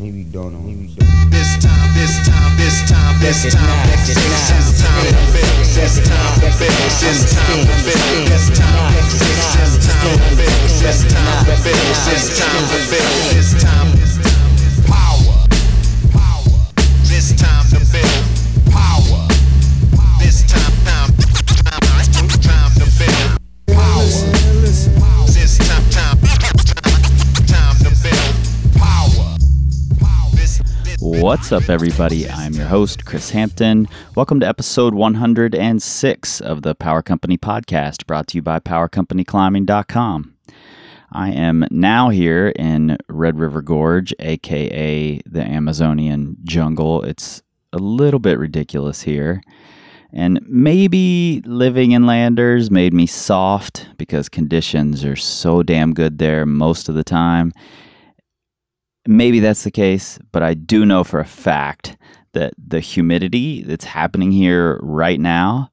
Maybe don't know. Maybe don't. This time, this time, this time, this This time, now, this this time, now, this time to this build, this this time to now, build, this this now, time to this build, this this time now, to this build, now, this time to build, this time to build, this time to build, this time, power, What's up, everybody? I'm your host, Chris Hampton. Welcome to episode 106 of the Power Company Podcast, brought to you by PowerCompanyClimbing.com. I am now here in Red River Gorge, aka the Amazonian jungle. It's a little bit ridiculous here. And maybe living in Landers made me soft because conditions are so damn good there most of the time. Maybe that's the case, but I do know for a fact that the humidity that's happening here right now,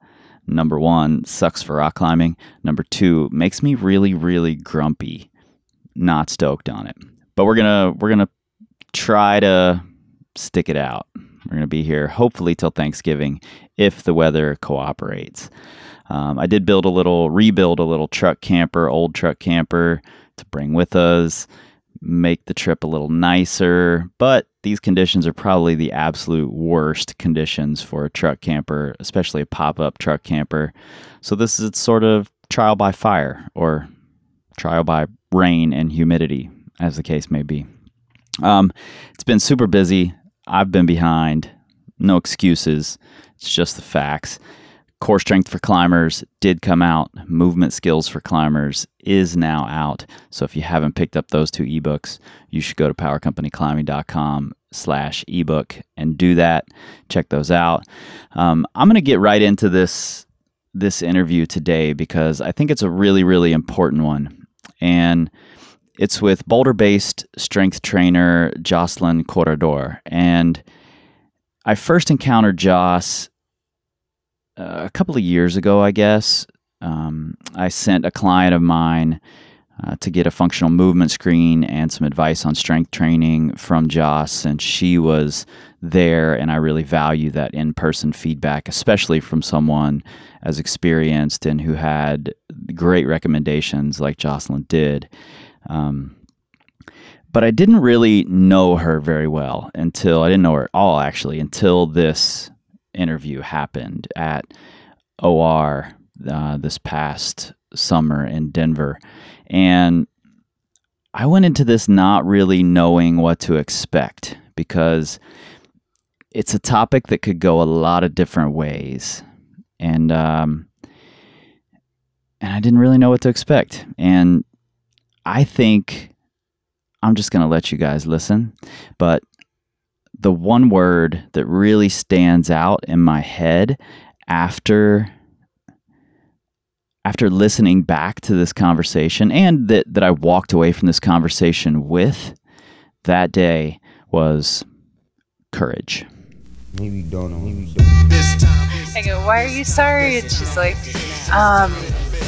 number one, sucks for rock climbing. Number two, makes me really, really grumpy. Not stoked on it. But we're gonna we're gonna try to stick it out. We're gonna be here hopefully till Thanksgiving if the weather cooperates. Um, I did build a little, rebuild a little truck camper, old truck camper to bring with us, make the trip a little nicer. But these conditions are probably the absolute worst conditions for a truck camper, especially a pop up truck camper. So this is sort of trial by fire or trial by rain and humidity, as the case may be. Um, it's been super busy. I've been behind. No excuses. It's just the facts. Core Strength for Climbers did come out. Movement Skills for Climbers is now out. So if you haven't picked up those two ebooks, you should go to powercompanyclimbing.com slash ebook and do that. Check those out. Um, I'm going to get right into this this interview today because I think it's a really, really important one. And it's with Boulder based strength trainer Joslynn Corredor. And I first encountered Jos uh, a couple of years ago, I guess. Um, I sent a client of mine uh, to get a functional movement screen and some advice on strength training from Jos, and she was there. And I really value that in person feedback, especially from someone as experienced and who had great recommendations like Joslynn did. Um, but I didn't really know her very well until I didn't know her at all actually until this interview happened at OR uh, this past summer in Denver. And I went into this not really knowing what to expect because it's a topic that could go a lot of different ways. And, um, and I didn't really know what to expect. And I think I'm just going to let you guys listen. But the one word that really stands out in my head after after listening back to this conversation and that, that I walked away from this conversation with that day was courage. Maybe don't know. Maybe don't. I go, why are you sorry? And she's like, um,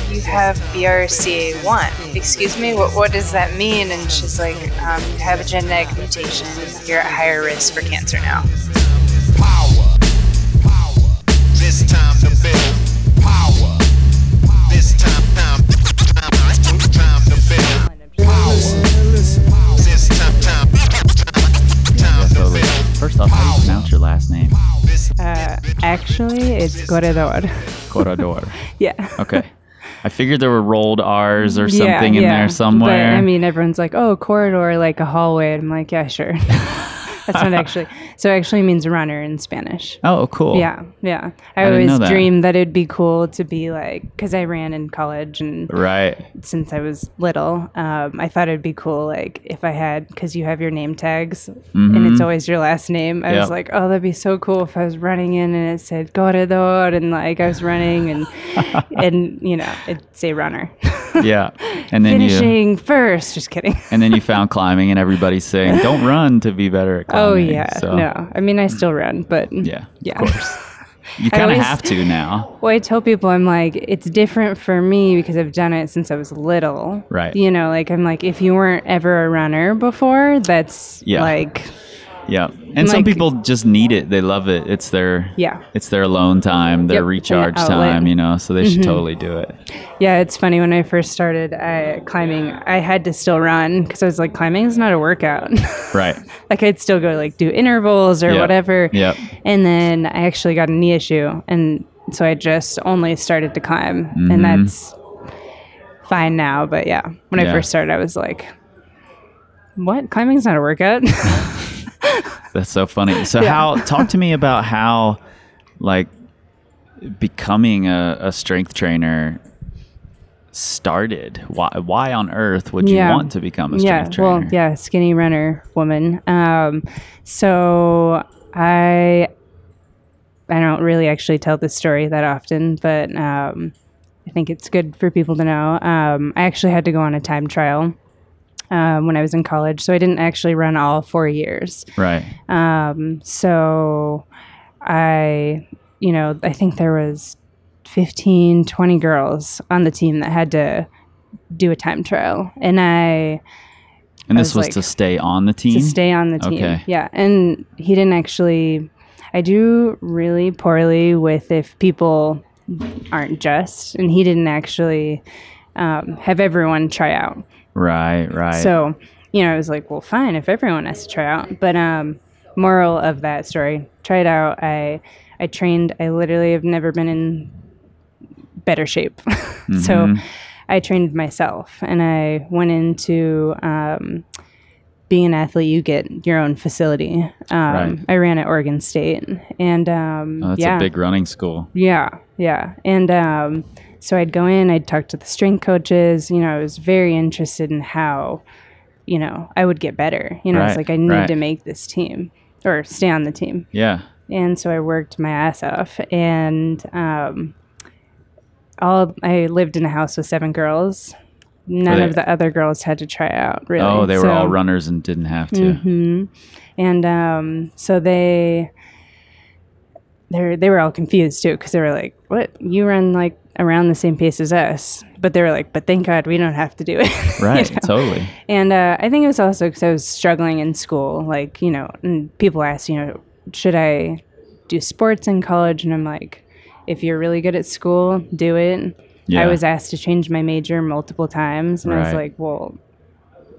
you have BRCA1. Excuse me, what, what does that mean? And she's like, um, you have a genetic mutation. You're at higher risk for cancer now. power, power. This time to build power. This time, time, time, time to build power. This time, time, time to build. First off, how do you pronounce your last name? Uh, actually, it's corredor. Corredor. yeah. Okay. I figured there were rolled R's or Yeah, something in yeah. there somewhere. But I mean, everyone's like, "Oh, corridor, like a hallway." And I'm like, "Yeah, sure." That's not actually. So it actually means runner in Spanish. oh, cool. Yeah, yeah. I, I always that. dreamed that it'd be cool to be like, because I ran in college and Right. since I was little, um, I thought it'd be cool, like if I had, because you have your name tags and it's always your last name. I Yep. was like, oh, that'd be so cool if I was running in and it said corredor and like I was running and and you know it'd say runner. Yeah. And then you Finishing first. Just kidding. and then you found climbing and everybody's saying, Don't run to be better at oh, climbing." Oh yeah, So, no. I mean, I still run, but Yeah. yeah. Of course. You kind of have to now. Well, I tell people I'm like, it's different for me because I've done it since I was little. Right. You know, like I'm like, if you weren't ever a runner before, that's Yeah. like Yeah. And some people just need it. They love it. It's their Yeah. It's their alone time, their Yep, recharge. Mm-hmm. time, you know, so they should totally do it. Yeah, it's funny when I first started I, climbing, I had to still run because I was like, climbing is not a workout. Right. like I'd still go like do intervals or Yep. whatever. Yep. And then I actually got a knee issue, and so I just only started to climb, Mm-hmm. and that's fine now. But yeah, when Yeah. I first started, I was like, "What? Climbing's not a workout." That's so funny. So Yeah. how talk to me about how like becoming a, a strength trainer started. Why why on earth would you Yeah. want to become a yeah, strength trainer? well, yeah, skinny runner woman. Um, so I I don't really actually tell this story that often, but um, I think it's good for people to know. Um, I actually had to go on a time trial um, when I was in college, so I didn't actually run all four years. Right. Um, so I, you know, I think there was 15, 20 girls on the team that had to do a time trial. And I, And I this was, was to stay on the team? to stay on the team. Okay. Yeah. And he didn't actually, I do really poorly with if people aren't just, and he didn't actually um, have everyone try out. Right, right. So, you know, I was like, well, fine, if everyone has to try out. But um, moral of that story, try it out. I I trained. I literally have never been in better shape. so Mm-hmm. I trained myself, and I went into um, being an athlete. You get your own facility. Um, Right. I ran at Oregon State, and um, Oh, that's yeah, a big running school. yeah, yeah. And um, so I'd go in, I'd talk to the strength coaches. You know, I was very interested in how, you know, I would get better. You know, Right, it's like I need right. to make this team or stay on the team. Yeah. And so I worked my ass off, and um, all I lived in a house with seven girls. None they- of the other girls had to try out. Really. Oh, they were all runners and didn't have to. hmm And um, so they they they were all confused too because they were like, "What? You run like around the same pace as us?" But they were like, "But thank God we don't have to do it." you Right, know? totally. And uh, I think it was also because I was struggling in school. Like you know, and people ask, you know, should I do sports in college? And I'm like, if you're really good at school, do it. Yeah. I was asked to change my major multiple times, and I was like, well,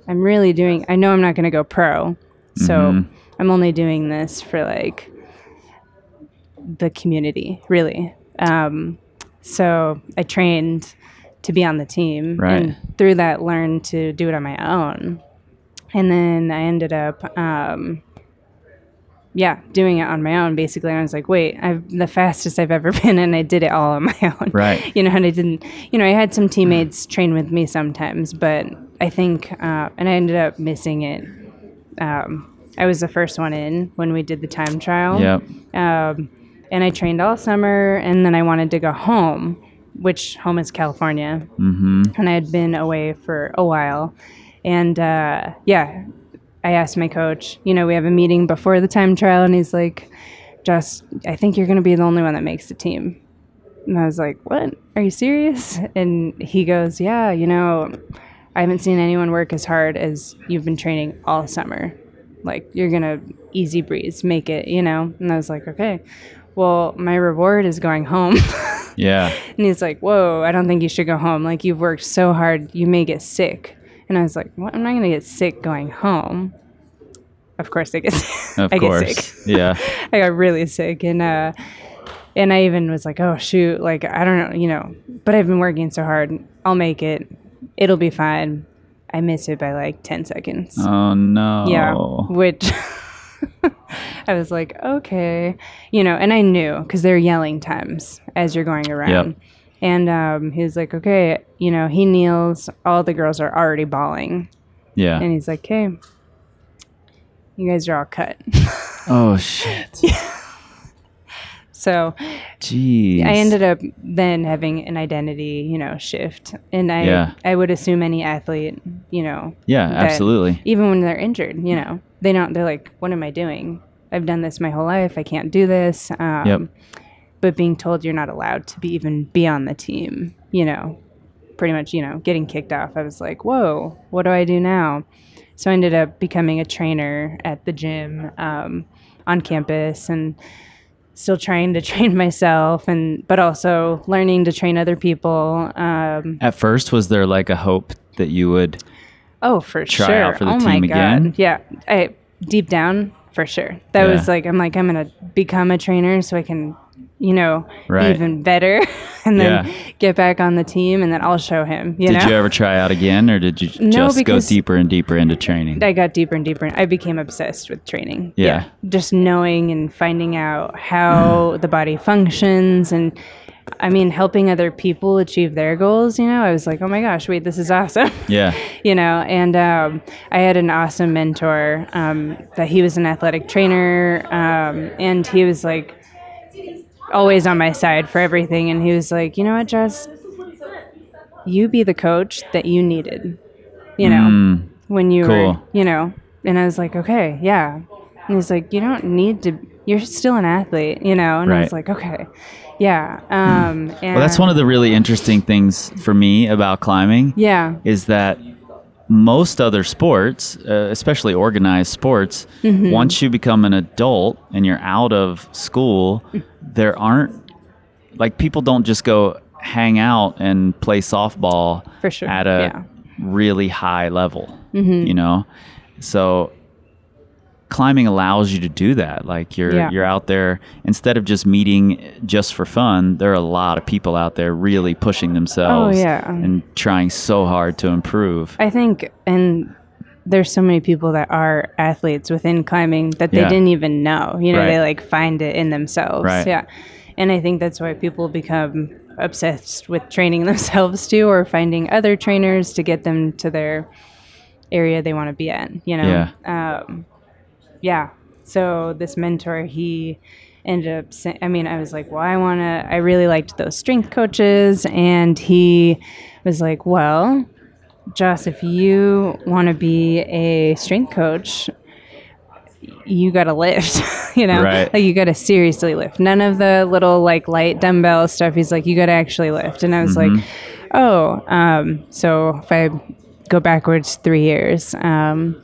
I'm really doing. I know I'm not going to go pro, so Mm-hmm. I'm only doing this for like the community, really. Um, so I trained to be on the team, Right. and through that, learned to do it on my own. And then I ended up, um, yeah, doing it on my own. Basically, and I was like, wait, I'm the fastest I've ever been, and I did it all on my own. Right. You know, and I didn't. You know, I had some teammates train with me sometimes, but I think, uh, and I ended up missing it. Um, I was the first one in when we did the time trial. Yep. Um, and I trained all summer, and then I wanted to go home, which home is California. Mm-hmm. And I had been away for a while. And uh, yeah, I asked my coach, you know, we have a meeting before the time trial, and he's like, Just, I think you're going to be the only one that makes the team. And I was like, What? Are you serious? And he goes, Yeah, you know, I haven't seen anyone work as hard as you've been training all summer. Like, you're going to easy breeze, make it, you know? And I was like, Okay, well, my reward is going home. Yeah. and he's like, Whoa, I don't think you should go home. Like, you've worked so hard, you may get sick. And I was like, What? I'm not going to get sick going home. Of course, I get sick. Of I course. get sick. Yeah. I got really sick and uh and I even was like, "Oh shoot, like I don't know, you know, but I've been working so hard. I'll make it. It'll be fine." I missed it by like 10 seconds. Oh no. Yeah, which I was like, "Okay." You know, and I knew cuz they're yelling times as you're going around. Yep. And um, he was like, "Okay, you know." He kneels. All the girls are already bawling, Yeah. and he's like, "Okay, you guys are all cut." Oh shit. So Jeez. I ended up then having an identity, you know, shift. And I Yeah. I would assume any athlete, you know, Yeah, absolutely. even when they're injured, you know, they don't they're like, What am I doing? I've done this my whole life. I can't do this. Um, Yep. But being told you're not allowed to be even be on the team, you know, pretty much, you know, getting kicked off. I was like, Whoa, what do I do now? So I ended up becoming a trainer at the gym um, on campus and still trying to train myself and but also learning to train other people. Um, At first, was there like a hope that you would? Oh, for try sure. out for the oh my team again? god. Yeah. I deep down, for sure. That Yeah. was like I'm like I'm gonna become a trainer so I can, you know, Right. even better and then Yeah. get back on the team and then I'll show him. You Did know? you ever try out again, or did you No, just go deeper and deeper into training? I got deeper and deeper. I became obsessed with training. Yeah. Just knowing and finding out how the body functions and I mean helping other people achieve their goals, you know. I was like, "Oh my gosh, wait, this is awesome." yeah, you know and um, i had an awesome mentor um, that he was an athletic trainer um, and he was like always on my side for everything and he was like you know what jess? You be the coach that you needed you know Mm, when you cool. were you know. And i was like okay yeah. And he's like you don't need to you're still an athlete you know? And i was like okay yeah um and well, that's one of the really interesting things for me about climbing. yeah. is that most other sports, uh, especially organized sports, Mm-hmm. once you become an adult and you're out of school, there aren't like people don't just go hang out and play softball For sure, at a yeah. Mm-hmm. really high level, you know? So climbing allows you to do that. Like you're Yeah. you're out there instead of just meeting just for fun. There are a lot of people out there really pushing themselves Oh, yeah. and trying so hard to improve. I think, and there's so many people that are athletes within climbing that they Yeah. didn't even know. You know, Right. they like find it in themselves. Right. Yeah. And I think that's why people become obsessed with training themselves too, or finding other trainers to get them to their area they want to be in, You know. Yeah. Um, yeah. So this mentor, he ended up saying, I mean, I was like, well, I want to, I really liked those strength coaches. And he was like, well, Jos, if you want to be a strength coach, you got to lift, you know, Right. like you got to seriously lift. None of the little like light dumbbell stuff. He's like, you got to actually lift. And I was like, oh, um, so if I go backwards three years, um,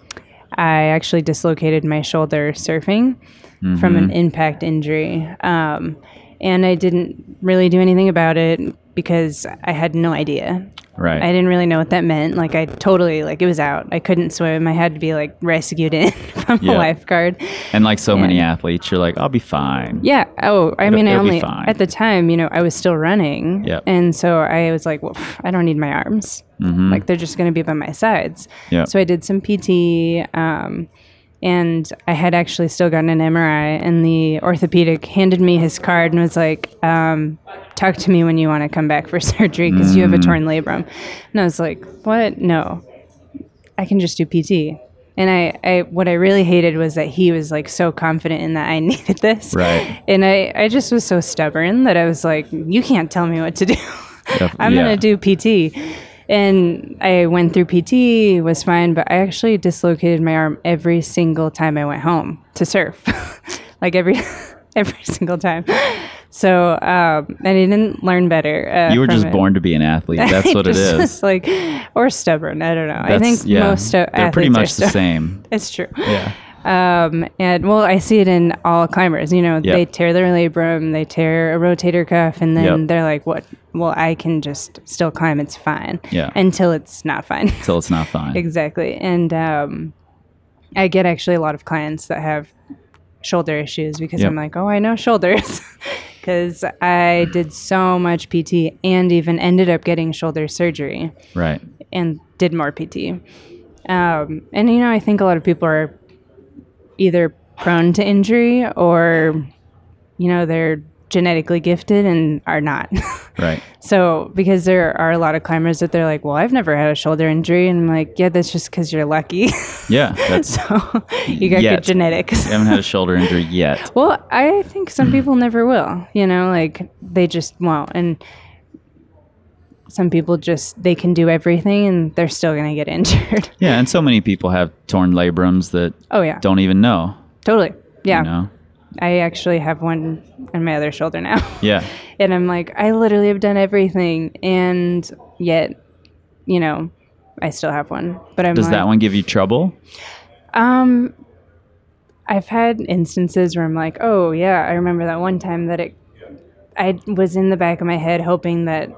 I actually dislocated my shoulder surfing from an impact injury. Um, and I didn't really do anything about it because I had no idea. Right. I didn't really know what that meant. Like I totally like it was out. I couldn't swim. I had to be like rescued in from Yeah. a lifeguard. and like so many athletes, you're like, I'll be fine. Yeah. Oh, I It'll- mean, I only at the time, you know, I was still running, Yep. and so I was like, well, pff, I don't need my arms. Like they're just going to be by my sides. Mm-hmm. Yep. So I did some PT, um, and I had actually still gotten an MRI, and the orthopedic handed me his card and was like, um, "Talk to me when you want to come back for surgery because you have Mm. a torn labrum." And I was like, "What? No, I can just do PT." And I, I, what I really hated was that he was like so confident in that I needed this. Right. And I, I just was so stubborn that I was like, you can't tell me what to do. I'm yeah. going to do PT. And I went through PT, was fine, but I actually dislocated my arm every single time I went home to surf. like every every single time. So um, and I didn't learn better. Uh, You were just it. born to be an athlete. That's what it Just is. was like, or stubborn. I don't know. I That's- think most uh, they're pretty much the same. It's true. Yeah. Um, and well, I see it in all climbers. You know, Yep. they tear their labrum, they tear a rotator cuff, and then Yep. they're like, "What? Well, I can just still climb. It's fine." Yeah. Until it's not fine. Until it's not fine. exactly. And um, I get actually a lot of clients that have shoulder issues because Yep. I'm like, "Oh, I know shoulders." Because I did so much PT and even ended up getting shoulder surgery Right. and did more PT. Um, and you know, I think a lot of people are either prone to injury or, you know, they're genetically gifted and are not. Right. so, because there are a lot of climbers that they're like, well, I've never had a shoulder injury. And I'm like, yeah, that's just because you're lucky. Yeah. That's so, you got Yet. good genetics. you haven't had a shoulder injury yet. Well, I think some hmm. people never will. You know, like they just won't. And some people just they can do everything and they're still going to get injured. Yeah, and so many people have torn labrums that oh yeah, don't even know. totally. Yeah, You know. I actually have one on my other shoulder now, Yeah. and I'm like, I literally have done everything, and yet, you know, I still have one. But I'm Does like, that one give you trouble? Um, I've had instances where I'm like, oh yeah, I remember that one time that it. I was in the back of my head hoping that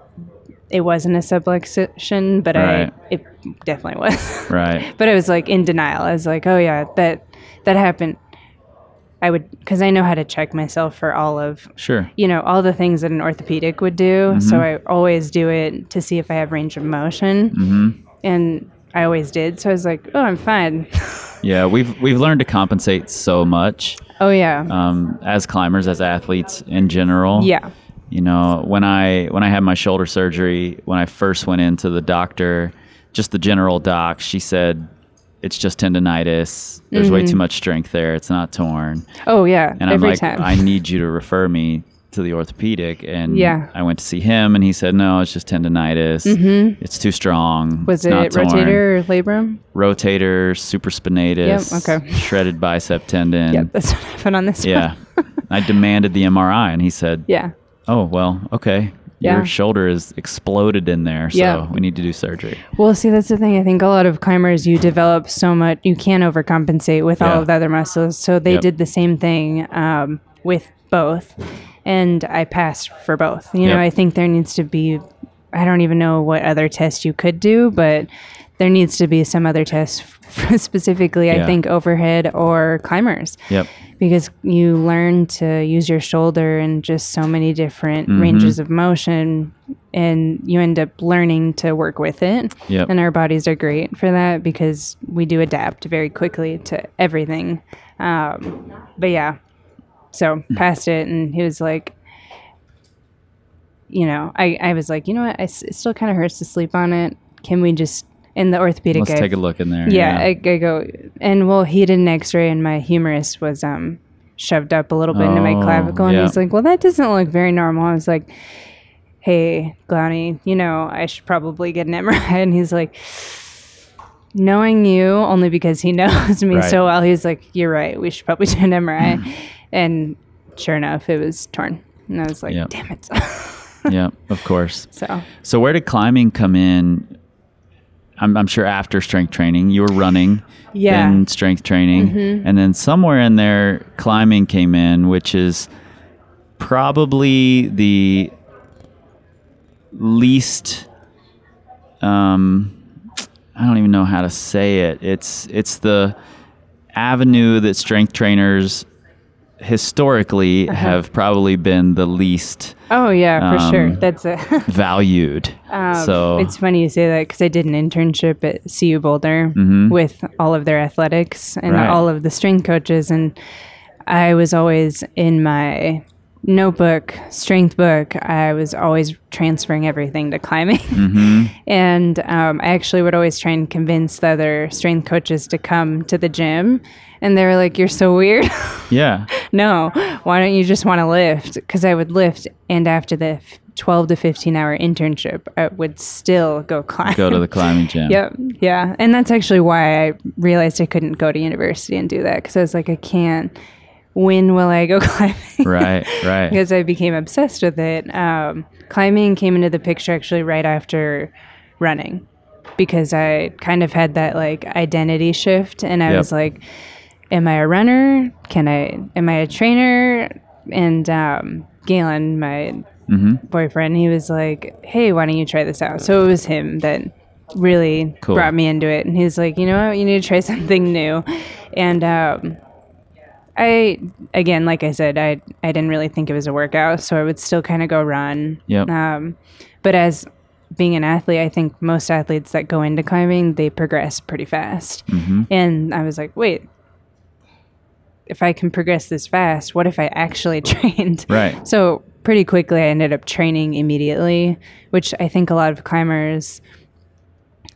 it wasn't a subluxation, but Right. I it definitely was. Right. but I was like in denial. I was like, oh yeah, that that happened. I would because I know how to check myself for all of Sure. you know all the things that an orthopedic would do. Mm-hmm. So I always do it to see if I have range of motion, Mm-hmm. and I always did. So I was like, oh, I'm fine. Yeah, we've we've learned to compensate so much oh yeah, um, as climbers, as athletes in general. yeah. You know, when I when I had my shoulder surgery, when I first went into the doctor, just the general doc, she said it's just tendonitis. There's way too much strength there. It's not torn. Oh yeah, And I'm every like, time. I need you to refer me to the orthopedic. And Yeah. I went to see him, and he said, no, it's just tendonitis. It's too strong. Mm-hmm. Was It's not it torn." rotator or labrum? Rotator, supraspinatus. Yep, okay. Shredded bicep tendon. Yep, that's what happened on this Yeah. I demanded the MRI, and he said, yeah. "Oh well, okay. Yeah. Your shoulder is exploded in there, so Yeah. we need to do surgery." Well, see, that's the thing. I think a lot of climbers, you develop so much, you can't overcompensate with Yeah. all of the other muscles. So they Yep. did the same thing um, with both, and I passed for both. You know, I think there needs to be. I don't even know what other test you could do, but there needs to be some other test specifically. I think overhead or climbers. Yep. because you learn to use your shoulder in just so many different Mm-hmm. ranges of motion and you end up learning to work with it Yep. and our bodies are great for that because we do adapt very quickly to everything um, but yeah so passed it and he was like you know I, I was like you know what I it still kind of hurts to sleep on it can we just in the orthopedic Let's take a look in there. yeah, I, I go and well, he did an X-ray, and my humerus was um shoved up a little bit into my Oh, clavicle, and yeah. he's like, "Well, that doesn't look very normal." I was like, "Hey, Glowny, you know, I should probably get an MRI," and he's like. Knowing you only because he knows me Right. so well, he's like, "You're right. We should probably do an MRI." and sure enough, it was torn, and I was like, Yep. "Damn it!" yeah, of course. so So where did climbing come in? I'm, I'm sure after strength training, you were running, Yeah. Mm-hmm. then strength training, and then somewhere in there, climbing came in, which is probably the least. Um, I don't even know how to say it. It's it's the avenue that strength trainers historically Uh-huh. have probably been the least Oh yeah, for sure. Um, That's a. valued. Um, so it's funny you say that because I did an internship at CU Boulder with all of their athletics and Mm-hmm. Right. all of the strength coaches, and I was always in my notebook, strength book. I was always transferring everything to climbing, Mm-hmm. and um, I actually would always try and convince the other strength coaches to come to the gym, and they were like, "You're so weird." yeah, no, why don't you just want to lift? Because I would lift, and after the 12 to 15 hour internship, I would still go climb. go to the climbing gym. Yep. Yeah. And that's actually why I realized I couldn't go to university and do that because I was like, I can't. When will I go climbing? Right, right. because I became obsessed with it. Um, climbing came into the picture actually right after running because I kind of had that like identity shift and I Yep. was like, am I a runner? Can I, am I a trainer? And um, Galen, my Mm-hmm. boyfriend, he was like, hey, why don't you try this out? So it was him that really Cool. brought me into it. And he's like, you know what? You need to try something new. And, um, I again, like I said, I I didn't really think it was a workout, so I would still kind of go run. Yep. Um, but as being an athlete, I think most athletes that go into climbing they progress pretty fast. Mm-hmm. And I was like, wait, if I can progress this fast, what if I actually trained? Right. So pretty quickly, I ended up training immediately, which I think a lot of climbers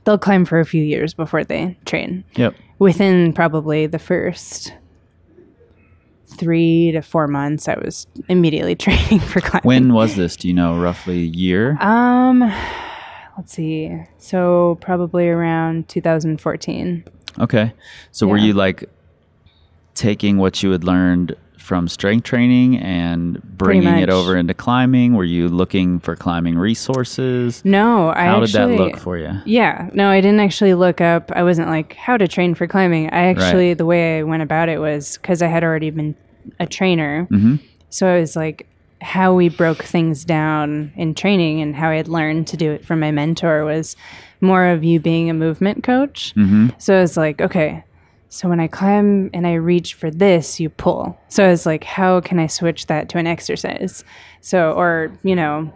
they'll climb for a few years before they train Yep. within probably the first three to four months, I was immediately training for climbing. When was this? Do you know roughly year? Um, let's see. So probably around 2014. okay. So were you like taking what you had learned from strength training and bringing it over into climbing? Were you looking for climbing resources? No, I How did that look for you? Yeah. No, I didn't actually look up. I wasn't like how to train for climbing. I actually, the way I went about it was because I had already been a trainer. Mhm. So I was like, how we broke things down in training and how I had learned to do it from my mentor was more of you being a movement coach. Mm-hmm. So I was like, okay, so when I climb and I reach for this, you pull. So I was like, how can I switch that to an exercise? So, or, you know,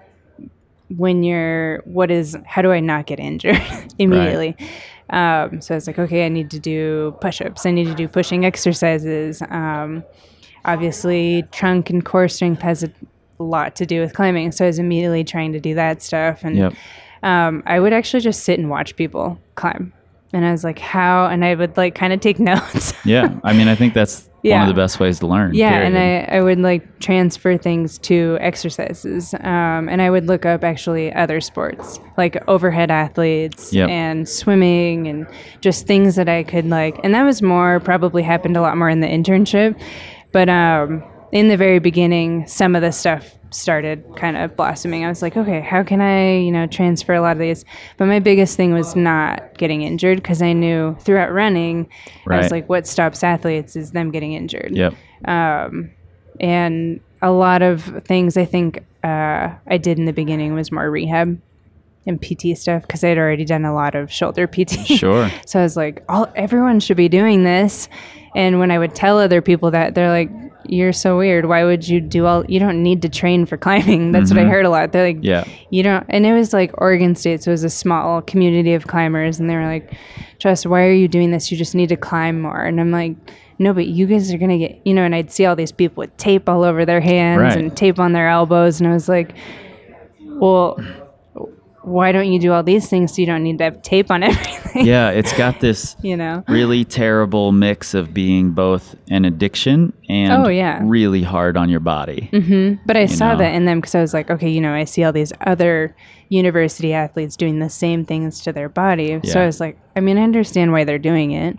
when you're, what is, how do I not get injured immediately? Um, so I was like, okay, I need to do push ups, I need to do pushing exercises. Um, obviously, trunk and core strength has a lot to do with climbing. So I was immediately trying to do that stuff. And Yep. um, I would actually just sit and watch people climb. And I was like, how? And I would like kind of take notes. Yeah. I mean, I think that's one of the best ways to learn. yeah. period. And I, I would like transfer things to exercises. Um, and I would look up actually other sports, like overhead athletes Yep. and swimming and just things that I could like. And that was more, probably happened a lot more in the internship. But um, in the very beginning, some of the stuff started kind of blossoming. I was like, okay, how can I, you know, transfer a lot of these? But my biggest thing was not getting injured because I knew throughout running, I was like, what stops athletes is them getting injured. Yep. And a lot of things I think uh, I did in the beginning was more rehab and PT stuff because I had already done a lot of shoulder PT. Sure. So I was like, all everyone should be doing this. And when I would tell other people that, they're like, "You're so weird. Why would you do all? You don't need to train for climbing." That's what I heard a lot. They're like, Mm-hmm. Yeah. you don't." And it was like Oregon State, so it was a small community of climbers, and they were like, "Trust, why are you doing this? You just need to climb more." And I'm like. No, but you guys are gonna get, you know, and I'd see all these people with tape all over their hands Right. and tape on their elbows, and I was like, well, why don't you do all these things so you don't need to have tape on everything? Yeah. It's got this you know? really terrible mix of being both an addiction and Oh, yeah. Mm-hmm. really hard on your body. But I saw know? that in them because I was like, okay, you know, I see all these other university athletes doing the same things to their body. So I was like, I mean, I understand why they're doing it,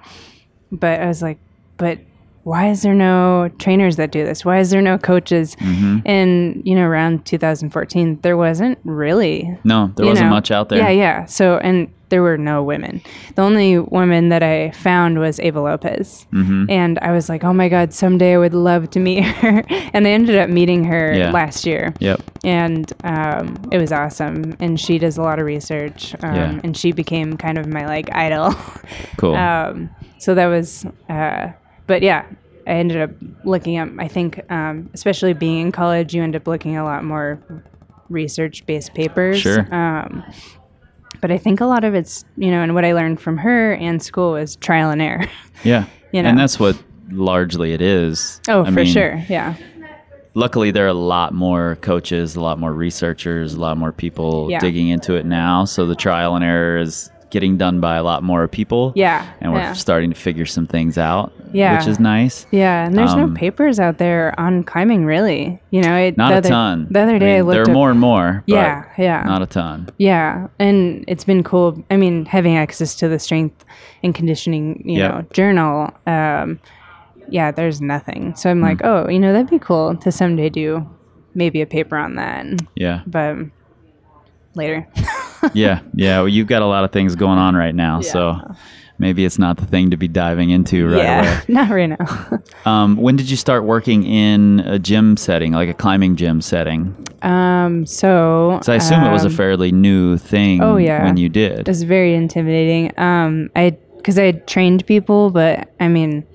but I was like, but why is there no trainers that do this? Why is there no coaches? Mm-hmm. And you know, around 2014, there wasn't really No, there wasn't know? much out there. Yeah, yeah. So, and there were no women. The only woman that I found was Eva Lopez. Mm-hmm. And I was like, oh my God, someday I would love to meet her. and I ended up meeting her Yeah. last year. Yep. And um, it was awesome. And she does a lot of research. Um, Yeah. And she became kind of my like idol. Cool. um, so that was, uh, but yeah, I ended up looking up, I think, um, especially being in college, you end up looking a lot more research based papers. Sure. Um, but I think a lot of it's, you know, and what I learned from her and school was trial and error. yeah. you know. And that's what largely it is. oh, I for mean, sure. Yeah. Luckily, there are a lot more coaches, a lot more researchers, a lot more people Yeah. digging into it now. So the trial and error is getting done by a lot more people. Yeah. And we're yeah. starting to figure some things out, Yeah. which is nice. Yeah, and there's Um, no papers out there on climbing, really. You know, it, Not the a other, ton. The other day, I, mean, looked there are up, more and more. But Yeah, yeah. Not a ton. Yeah, and it's been cool. I mean, having access to the strength and conditioning, you Yep. know, journal. Um, yeah, there's nothing. So. I'm like, oh, you know, that'd be cool to someday do maybe a paper on that. Yeah. But later. yeah. Yeah. Well, you've got a lot of things going on right now. So maybe it's not the thing to be diving into right yeah, away. not right now. Um, when did you start working in a gym setting, like a climbing gym setting? um, so. So I assume it was a um, fairly new thing Oh, yeah. when you did. It was very intimidating. Um, I because I had trained people, but I mean,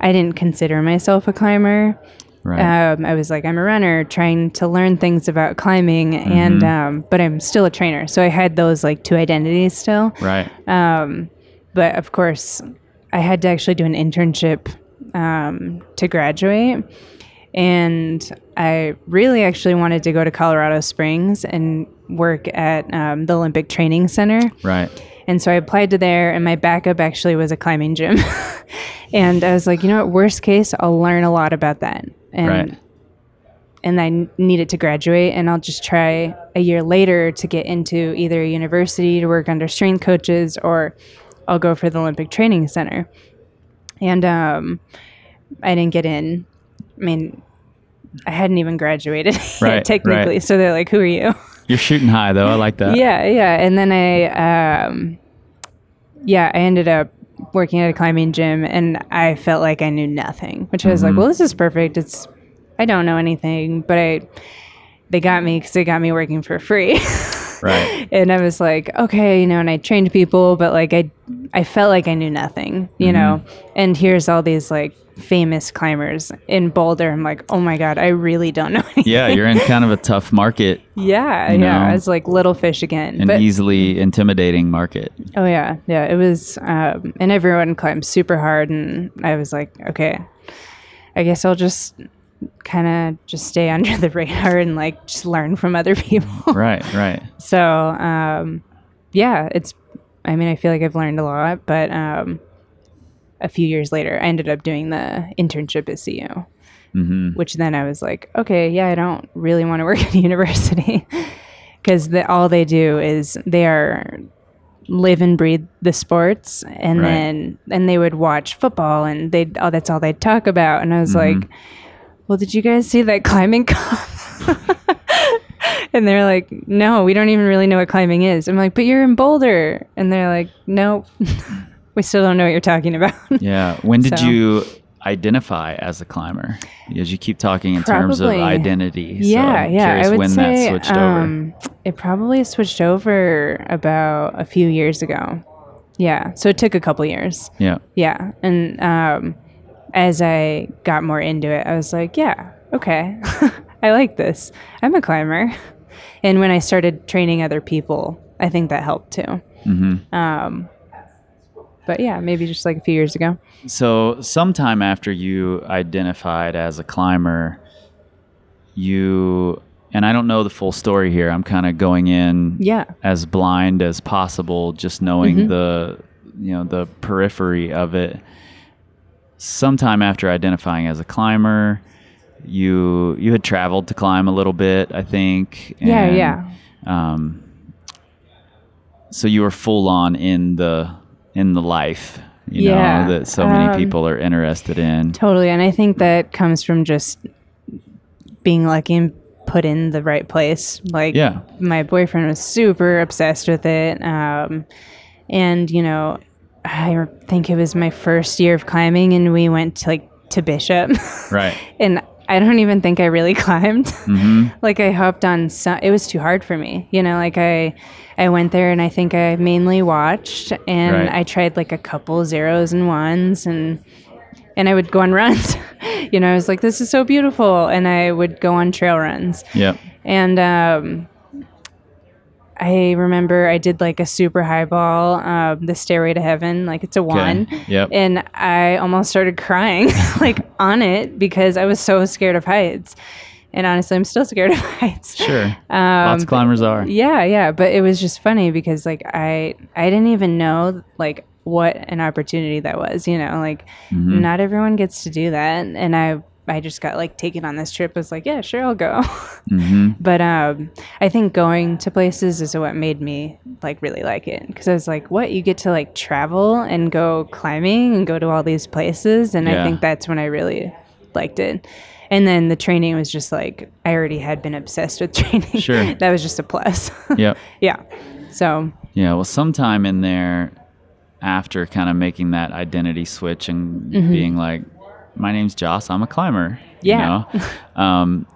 I didn't consider myself a climber. Right. Um, I was like, I'm a runner, trying to learn things about climbing, and Mm-hmm. um, but I'm still a trainer, so I had those like two identities still. right. Um, but of course, I had to actually do an internship um, to graduate. And I really actually wanted to go to Colorado Springs and work at um, the Olympic Training Center. Right. And so I applied to there, and my backup actually was a climbing gym. and I was like, you know what, worst case, I'll learn a lot about that. And Right. and I needed to graduate, and I'll just try a year later to get into either a university to work under strength coaches, or I'll go for the Olympic Training Center. And um, I didn't get in. I mean, I hadn't even graduated Right, technically. right. So they're like, "Who are you?" You're shooting high though. I like that. yeah, yeah. And then I, um, yeah, I ended up working at a climbing gym, and I felt like I knew nothing. Which I was like, mm-hmm. "Well, this is perfect. It's I don't know anything, but I." They got me because they got me working for free. Right. and I was like, okay, you know, and I trained people, but like I, I felt like I knew nothing, you know. And here's all these like famous climbers in Boulder. I'm like, oh my god, I really don't know. Anything. Yeah, you're in kind of a tough market, yeah, You yeah. know, I was like little fish again. an but easily intimidating market. oh yeah, yeah. It was, um, and everyone climbed super hard, and I was like, okay, I guess I'll just kind of just stay under the radar and like just learn from other people. Right, right. So, um, yeah, it's, I mean, I feel like I've learned a lot, but um, a few years later, I ended up doing the internship at CU, hmm which then I was like, okay, yeah, I don't really want to work at a university because the, all they do is they are live and breathe the sports and Right. then and they would watch football and they oh that's all they'd talk about and I was like well did you guys see that climbing and they're like no we don't even really know what climbing is I'm like but you're in Boulder and they're like nope we still don't know what you're talking about Yeah. When did So- you identify as a climber? As you keep talking in terms of Probably- identity. so yeah I'm yeah curious i would when say that switched over. um, it probably switched over about a few years ago yeah so it took a couple years Yeah. yeah and um, as i got more into it i was like yeah okay. I like this. I'm a climber. And when i started training other people i think that helped too. Hmm um, but yeah maybe just like a few years ago. So, sometime after you identified as a climber, you, and I don't know the full story here, I'm kind of going in yeah. as blind as possible, just knowing Mm-hmm. the, you know, the periphery of it. Sometime after identifying as a climber, you you had traveled to climb a little bit, I think. Yeah, yeah. Um, so you were full on in the in the life, you Yeah, know, that so many um, people are interested in. Totally. And I think that comes from just being lucky and put in the right place. Like, Yeah. my boyfriend was super obsessed with it. Um, and, you know, I think it was my first year of climbing, and we went to, like to Bishop. Right. and I don't even think I really climbed. hmm like I hopped on some it was too hard for me. You know, like I I went there and I think I mainly watched and Right. I tried like a couple zeros and ones and and I would go on runs. you know, I was like this is so beautiful and I would go on trail runs. Yeah. And um I remember I did like a super high ball, um, the Stairway to Heaven, like it's a one. Yep. And I almost started crying like on it because I was so scared of heights. And honestly, I'm still scared of heights. Sure. Um, Lots of climbers are. Yeah, yeah, but it was just funny because like I I didn't even know like what an opportunity that was, you know, like Mm-hmm. not everyone gets to do that and I I just got like taken on this trip. I was like, yeah, sure, I'll go. hmm but um I think going to places is what made me like really like it because I was like, what you get to like travel and go climbing and go to all these places and Yeah. I think that's when I really liked it. And then the training was just like I already had been obsessed with training. Sure. that was just a plus. Yep. yeah. So Yeah, well, sometime in there, after kind of making that identity switch and Mm-hmm. being like, "My name's Jos, I'm a climber," Yeah. you know, um,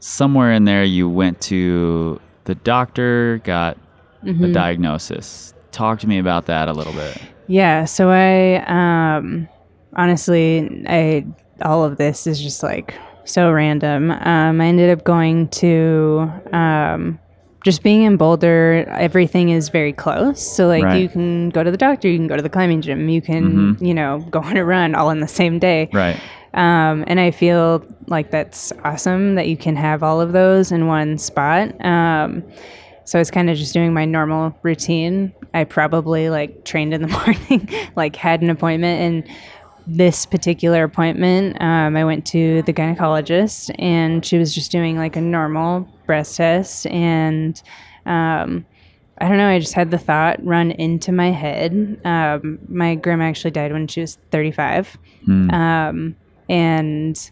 somewhere in there, you went to the doctor, got Mm-hmm. a diagnosis. Talk to me about that a little bit. Yeah, so I um honestly I all of this is just like so random. Um I ended up going to um just being in Boulder, everything is very close. So like Right. you can go to the doctor, you can go to the climbing gym, you can, you know, go on a run all in the same day. Right. Um, and I feel like that's awesome that you can have all of those in one spot. Um, so I was kind of just doing my normal routine. I probably like trained in the morning, like had an appointment, and this particular appointment, um, I went to the gynecologist, and she was just doing like a normal breast test, and um, I don't know. I just had the thought run into my head. Um, my grandma actually died when she was 35. Hmm. Um, and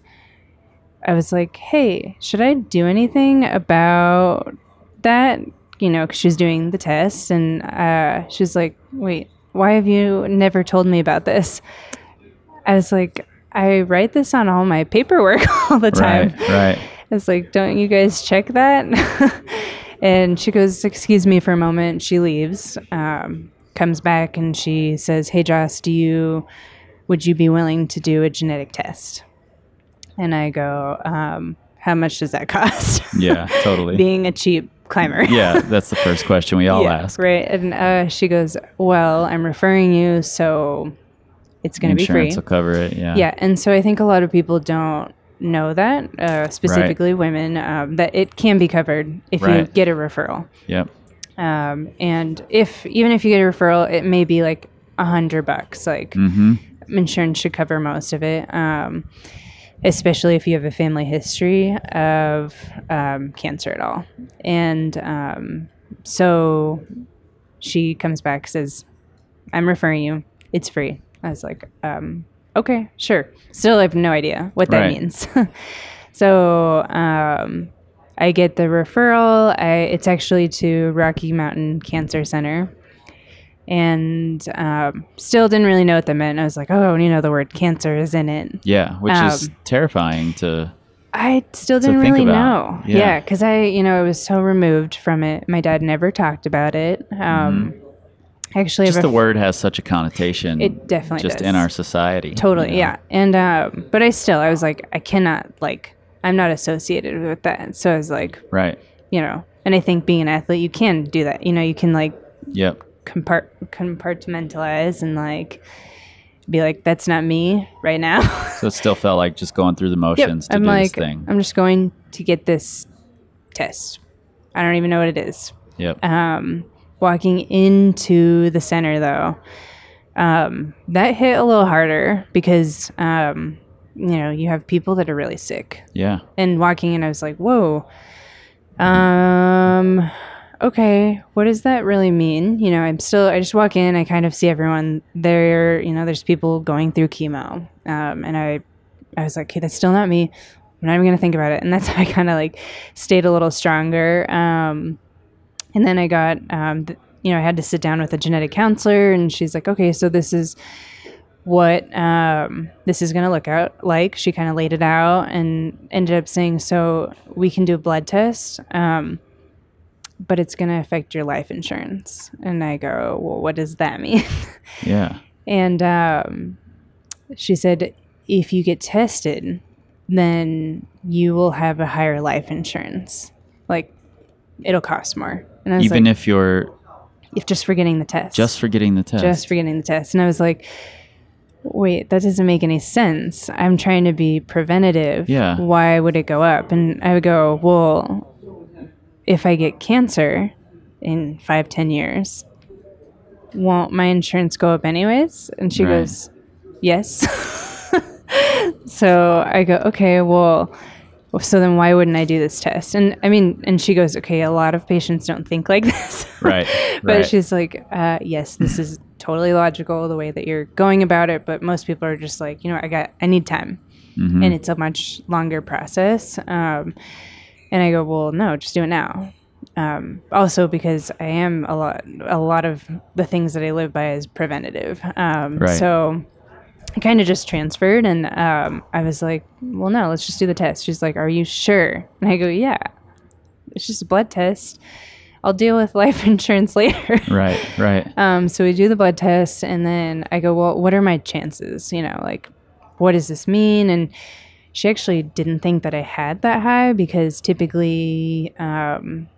I was like, "Hey, should I do anything about that?" You know, 'cause she was doing the test, and uh, she was like, "Wait, why have you never told me about this?" I was like, "I write this on all my paperwork all the time." Right. Right. I was like, "Don't you guys check that?" and she goes, "Excuse me for a moment." She leaves, um, comes back, and she says, "Hey, Jos, do you would you be willing to do a genetic test?" And I go, um, "How much does that cost?" Yeah. Totally. Being a cheap climber. yeah. That's the first question we all Yeah, ask. Right. And uh, she goes, Well, I'm referring you, so it's going to be free. Insurance will cover it. Yeah. Yeah. And so I think a lot of people don't know that, uh, specifically women, um, that it can be covered if you get a referral. Yep. Um, and if, even if you get a referral, it may be like a hundred bucks. Like Mm-hmm. insurance should cover most of it. Um, especially if you have a family history of um, cancer at all. And um, so she comes back, says, I'm referring you. It's free. I was like, um, okay, sure. Still I have no idea what that Right. means. so um, I get the referral. I, it's actually to Rocky Mountain Cancer Center. And um, still didn't really know what that meant. I was like, oh, you know, the word cancer is in it. Yeah. Which is Um, terrifying to. I still didn't really about. know. Yeah. Yeah, because I, you know, I was so removed from it. My dad never talked about it. Um, Actually. Just the word has such a connotation. It definitely just does. in our society. totally, you know? yeah. And um, but I still, I was like, I cannot like, I'm not associated with that. So I was like, Right. you know, and I think being an athlete, you can do that. You know, you can like Yep. compart compartmentalize and like be like, that's not me right now. So it still felt like just going through the motions to I'm do like, this thing. I'm just going to get this test. I don't even know what it is. yep. Um, walking into the center, though, um, that hit a little harder because, um, you know, you have people that are really sick. yeah. And walking in, I was like, whoa. Um, okay, what does that really mean? You know, I'm still, I just walk in, I kind of see everyone there, you know, there's people going through chemo. Um, and I, I was like, okay, that's still not me. I'm not even going to think about it. And that's how I kind of like stayed a little stronger. Um, and then I got, um, th- you know, I had to sit down with a genetic counselor, and she's like, okay, so this is what um, this is going to look out like. She kind of laid it out and ended up saying, so we can do a blood test, um, but it's going to affect your life insurance. And I go, well, what does that mean? Yeah. And um, she said, if you get tested, then you will have a higher life insurance. Like, it'll cost more. And I was Even like, if you're if just for getting the test. just for getting the test. just for getting the test. And I was like, wait, that doesn't make any sense. I'm trying to be preventative. Yeah. Why would it go up? And I would go, well, if I get cancer in five, ten years, won't my insurance go up anyways? And she Right. goes, yes. so I go, okay, well, so then why wouldn't I do this test? And I mean, and she goes, okay, a lot of patients don't think like this. Right. but right. she's like, uh, yes, this is totally logical the way that you're going about it. But most people are just like, you know, I got, I need time, Mm-hmm. and it's a much longer process. Um, and I go, well, no, just do it now. Um, also because I am a lot, a lot of the things that I live by is preventative. Um, Right. So I kind of just transferred, and um, I was like, well, no, let's just do the test. She's like, are you sure? And I go, yeah, it's just a blood test. I'll deal with life insurance later. right. Right. Um, so we do the blood test, and then I go, Well, what are my chances? You know, like, what does this mean? And she actually didn't think that I had that high because typically um,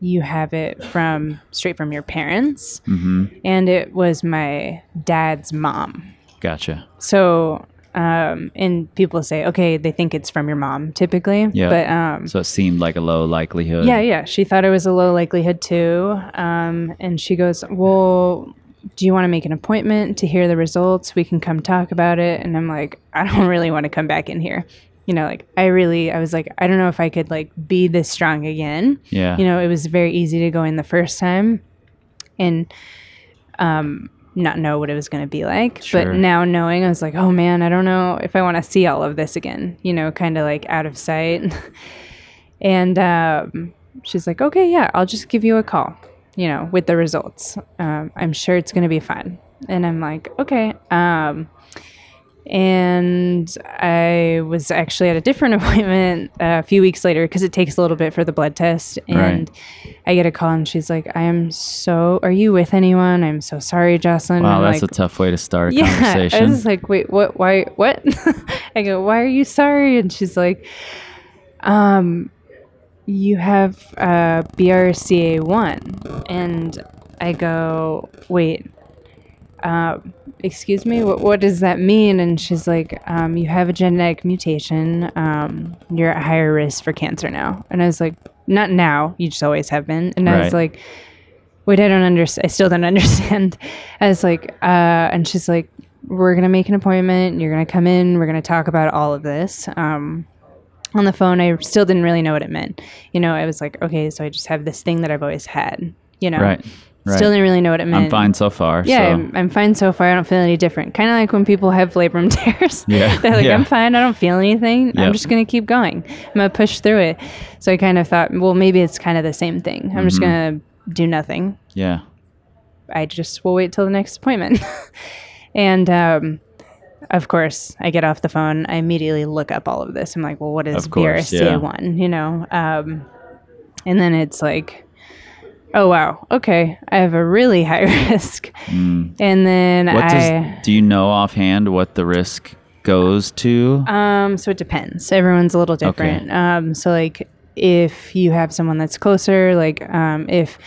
you have it from straight from your parents, Mm-hmm. and it was my dad's mom. Gotcha. So, um, and people say, okay, they think it's from your mom typically, Yeah. but um, So it seemed like a low likelihood. yeah, yeah. She thought it was a low likelihood too. Um, and she goes, Well, do you want to make an appointment to hear the results? We can come talk about it. And I'm like, I don't really want to come back in here. You know, like, I really, I was like, I don't know if I could like be this strong again. Yeah. You know, it was very easy to go in the first time. And um, not know what it was going to be like. Sure. But now knowing, I was like, oh man, I don't know if I want to see all of this again, you know, kind of like out of sight. and um, she's like, okay, yeah, I'll just give you a call, you know, with the results. Um, I'm sure it's going to be fine. And I'm like, okay. Um, and I was actually at a different appointment a few weeks later because it takes a little bit for the blood test. And I get a call and she's like, I am so, are you with anyone? I'm so sorry, Joslynn. Wow, I'm that's like, a tough way to start a yeah, I conversation. was like, wait, what? Why? What? I go, why are you sorry? And she's like, um, you have uh, BRCA one, and I go, wait, um, excuse me, what what does that mean? And she's like, um, you have a genetic mutation. Um, you're at higher risk for cancer now. And I was like, not now. You just always have been. And I was like, wait, I don't understand. I still don't understand. I was like, uh, and she's like, we're gonna make an appointment. You're gonna come in. We're gonna talk about all of this. Um, on the phone, I still didn't really know what it meant. You know, I was like, okay, so I just have this thing that I've always had. You know, right. Right. Still didn't really know what it meant. I'm fine so far. Yeah, so. I'm, I'm fine so far. I don't feel any different. Kind of like when people have labrum tears. Yeah, They're like, yeah. I'm fine. I don't feel anything. Yep. I'm just going to keep going. I'm going to push through it. So I kind of thought, well, maybe it's kind of the same thing. I'm just Mm-hmm. going to do nothing. yeah. I just will wait till the next appointment. and um, of course, I get off the phone. I immediately look up all of this. I'm like, well, what is course, yeah. BRCA1? You know? Um, and then it's like, oh, wow. Okay. I have a really high risk. And then Mm. What I. does do you know offhand what the risk goes to? Um, so it depends. Everyone's a little different. Um, so like if you have someone that's closer, like um, if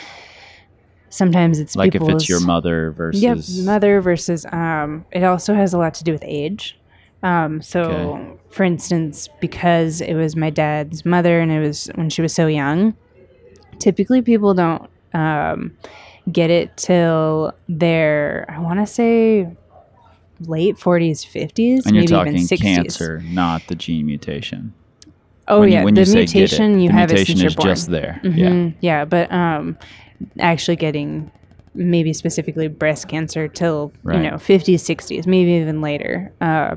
sometimes it's like if it's your mother versus Yep, mother versus. Um, it also has a lot to do with age. Um, so, Okay. for instance, because it was my dad's mother and it was when she was so young, typically people don't um, get it till they're, I want to say, late 40s, 50s, and you're maybe talking even 60s. cancer, not the gene mutation. Oh When you- yeah, when the you say it, mutation you the have it mutation since you're born. just there. Yeah. Mhm, yeah, but um, actually getting maybe specifically breast cancer till Right. you know 50s, 60s, maybe even later. Uh,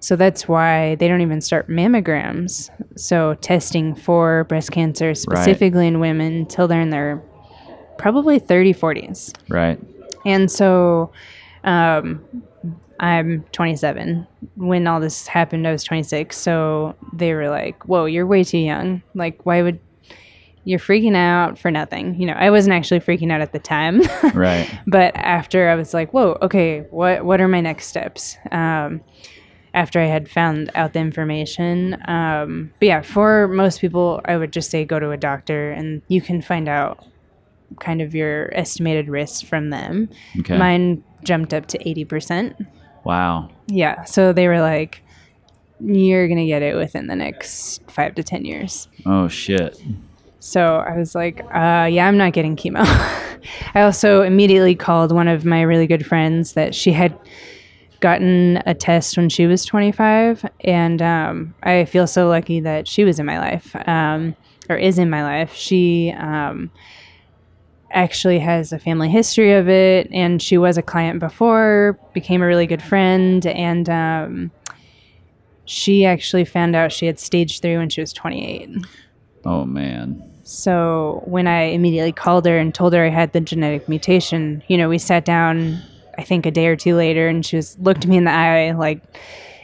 so that's why they don't even start mammograms. So testing for breast cancer specifically in women till they're in their probably 30, 40s. Right. And so um, I'm 27. When all this happened, I was 26. So they were like, whoa, you're way too young. Like, why would you're freaking out for nothing? You know, I wasn't actually freaking out at the time. Right. but after I was like, whoa, okay, what, what are my next steps? Um, after I had found out the information. Um, but yeah, for most people, I would just say go to a doctor and you can find out kind of your estimated risk from them. Okay. Mine jumped up to 80%. wow. Yeah. So they were like, you're going to get it within the next five to 10 years. Oh shit. So I was like, uh, yeah, I'm not getting chemo. I also immediately called one of my really good friends that she had gotten a test when she was 25. And um, I feel so lucky that she was in my life um, or is in my life. She um, actually has a family history of it. And she was a client before, became a really good friend. And um, she actually found out she had stage three when she was 28. Oh man. So when I immediately called her and told her I had the genetic mutation, you know, we sat down I think a day or two later and she was looked me in the eye like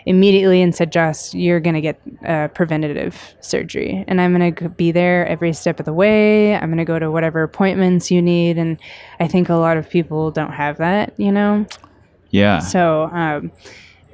immediately and said, "Jos, you're going to get uh, preventative surgery and I'm going to be there every step of the way. I'm going to go to whatever appointments you need." And I think a lot of people don't have that, you know. Yeah. So um,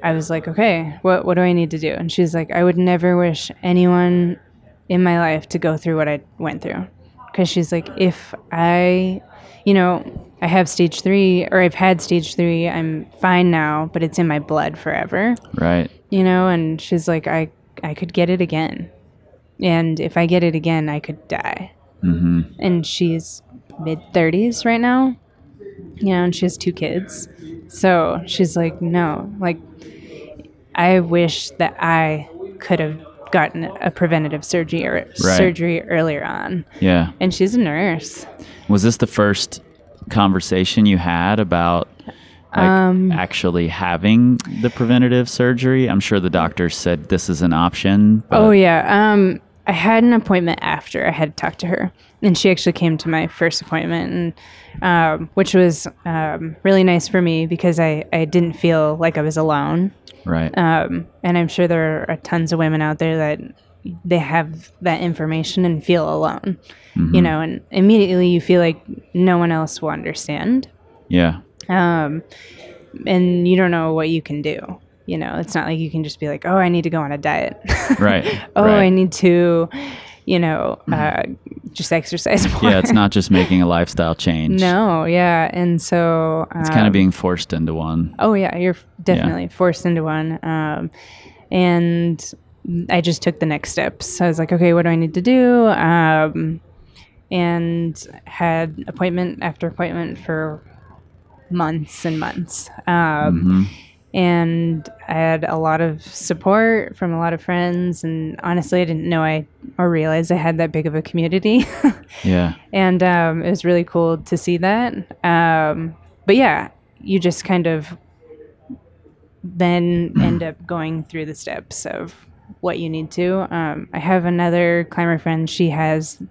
I was like, okay, what what do I need to do? And she's like, I would never wish anyone in my life to go through what I went through, because she's like, if I, you know, I have stage three or I've had stage three, I'm fine now, but it's in my blood forever, right. you know. And she's like, I I could get it again, and if I get it again, I could die. Mm-hmm. And she's mid thirties right now, you know, and she has two kids. So she's like, no, like, I wish that I could have gotten a preventative surgery or surgery earlier on. Yeah. And she's a nurse. Was this the first conversation you had about Like Um, actually having the preventative surgery. I'm sure the doctor said this is an option. Oh yeah. Um, I had an appointment after I had talked to her, and she actually came to my first appointment, and um, which was um, really nice for me because I I didn't feel like I was alone. Right. Um, and I'm sure there are tons of women out there that they have that information and feel alone. You know, and immediately you feel like no one else will understand. yeah. um, and you don't know what you can do. You know, it's not like you can just be like, "Oh, I need to go on a diet." Right. oh, right. I need to, you know, uh, just exercise more. yeah, it's not just making a lifestyle change. no, yeah, and so It's kind of um, being forced into one. Oh yeah, you're definitely forced into one. Um, and I just took the next steps. I was like, okay, what do I need to do? Um, and had appointment after appointment for months and months. Um, And I had a lot of support from a lot of friends. And honestly, I didn't know I or realize I had that big of a community. Yeah. and um, it was really cool to see that. Um, but yeah, you just kind of then end up going through the steps of what you need to. Um, I have another climber friend. She has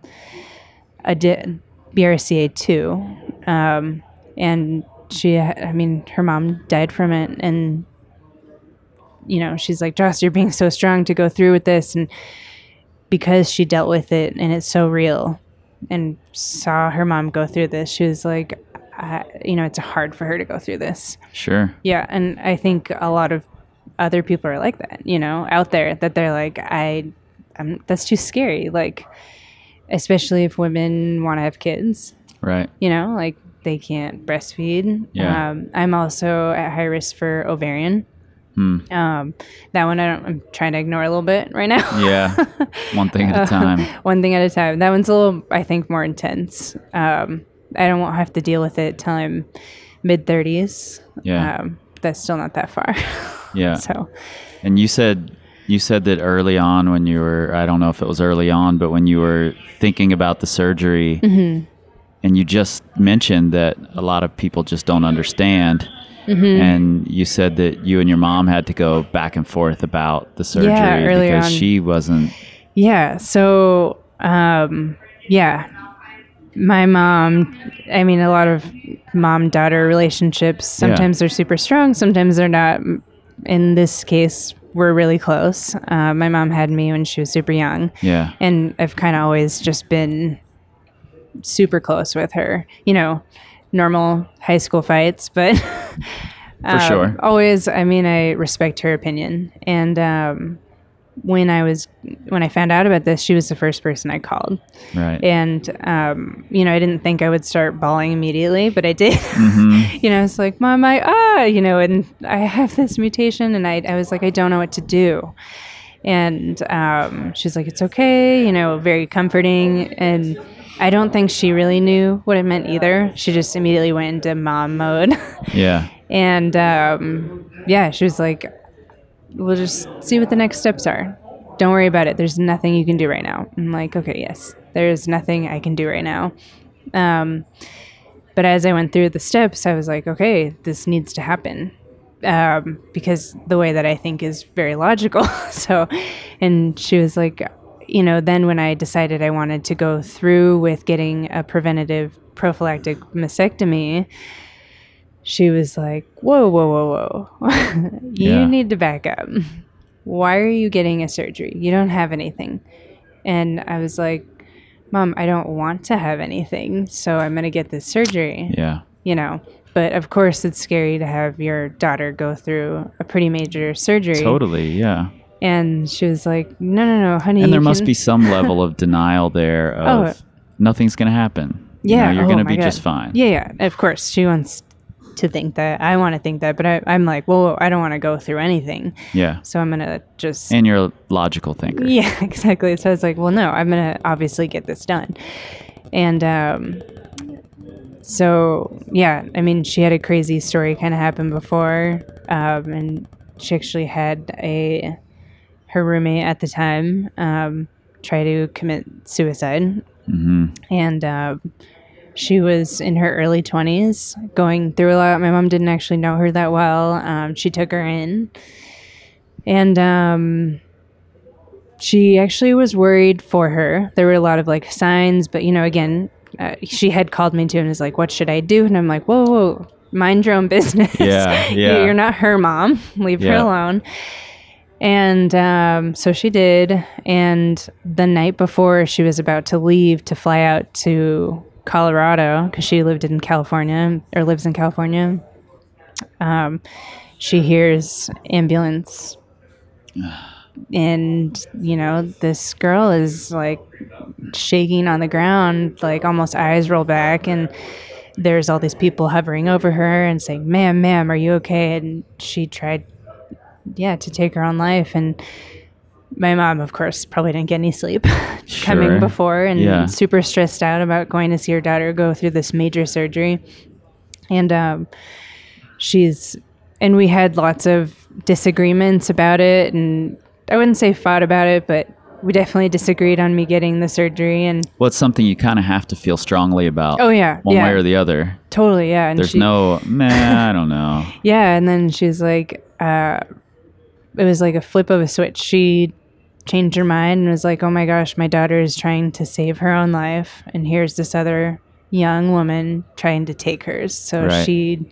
a di- BRCA two, um, and she, I mean, her mom died from it, and you know, she's like, Jos, you're being so strong to go through with this, and because she dealt with it and it's so real and saw her mom go through this, she was like, I, you know, it's hard for her to go through this. Sure. Yeah. And I think a lot of other people are like that, you know, out there that they're like, I, I'm, that's too scary. Like, especially if women want to have kids, Right. you know, like they can't breastfeed. Yeah. Um, I'm also at high risk for ovarian. Hmm. Um, that one I don't, I'm trying to ignore a little bit right now. Yeah. One thing at a time. one thing at a time. That one's a little, I think, more intense. Um, I don't want to have to deal with it till I'm mid 30s. Yeah. Um, that's still not that far. Yeah. so, And you said you said that early on when you were I don't know if it was early on, but when you were thinking about the surgery Mm-hmm. and you just mentioned that a lot of people just don't understand. Mm-hmm. And you said that you and your mom had to go back and forth about the surgery early because on. she wasn't yeah. So, um, yeah. My mom, I mean, a lot of mom daughter relationships, sometimes they're super strong, sometimes they're not. In this case, we're really close. Uh, my mom had me when she was super young. Yeah. and I've kind of always just been super close with her. You know, normal high school fights, but for sure. always. I mean, I respect her opinion, and um, when I was when I found out about this, she was the first person I called, Right. and um, you know, I didn't think I would start bawling immediately, but I did. you know, it's like, Mom, I ah, you know, and I have this mutation, and I I was like, I don't know what to do. And um, she's like, it's okay, you know, very comforting. And I don't think she really knew what it meant either. She just immediately went into mom mode. yeah. and um, yeah, she was like, we'll just see what the next steps are. Don't worry about it. There's nothing you can do right now. I'm like, okay, yes, there's nothing I can do right now. Um, but as I went through the steps, I was like, okay, this needs to happen um, because the way that I think is very logical. so, and she was like, you know, then when I decided I wanted to go through with getting a preventative prophylactic mastectomy, she was like, whoa, whoa, whoa, whoa. you Yeah. need to back up. Why are you getting a surgery? You don't have anything. And I was like, Mom, I don't want to have anything, so I'm going to get this surgery Yeah. you know. But of course, it's scary to have your daughter go through a pretty major surgery. Totally. Yeah. And she was like, "No, no, no, honey." And there must be some level of denial there oh. of Oh. nothing's going to happen. You Yeah, you're oh going to be God. just fine. Yeah, yeah. Of course, she wants to think that. I want to think that, but I, I'm like, well, I don't want to go through anything, Yeah. so I'm gonna just. And you're a logical thinker. yeah, exactly. So I was like, well, no, I'm gonna obviously get this done, and um, so yeah, I mean, she had a crazy story kind of happen before, um, and she actually had a her roommate at the time um, try to commit suicide, hmm and um, she was in her early 20s, going through a lot. My mom didn't actually know her that well. Um, she took her in. And um, she actually was worried for her. There were a lot of like signs, but you know, again, uh, she had called me too and was like, What should I do? And I'm like, Whoa, whoa, mind your own business. Yeah, yeah. You're not her mom. Leave her alone. And um, so she did. And the night before she was about to leave to fly out to Colorado, because she lived in California or lives in California, um, she hears ambulance. And, you know, this girl is like shaking on the ground, like almost eyes roll back. And there's all these people hovering over her and saying, Ma'am, ma'am, are you okay? And she tried yeah, to take her own life. And my mom, of course, probably didn't get any sleep Sure. coming before and Yeah. super stressed out about going to see her daughter go through this major surgery. And um, she's, and we had lots of disagreements about it. And I wouldn't say fought about it, but we definitely disagreed on me getting the surgery. And Well, it's something you kind of have to feel strongly about. Oh, yeah, one yeah. way or the other. totally, yeah. And There's she, no, man, I don't know. Yeah, and then she's like, uh, it was like a flip of a switch. She changed her mind and was like, oh my gosh, my daughter is trying to save her own life, and here's this other young woman trying to take hers. So Right. she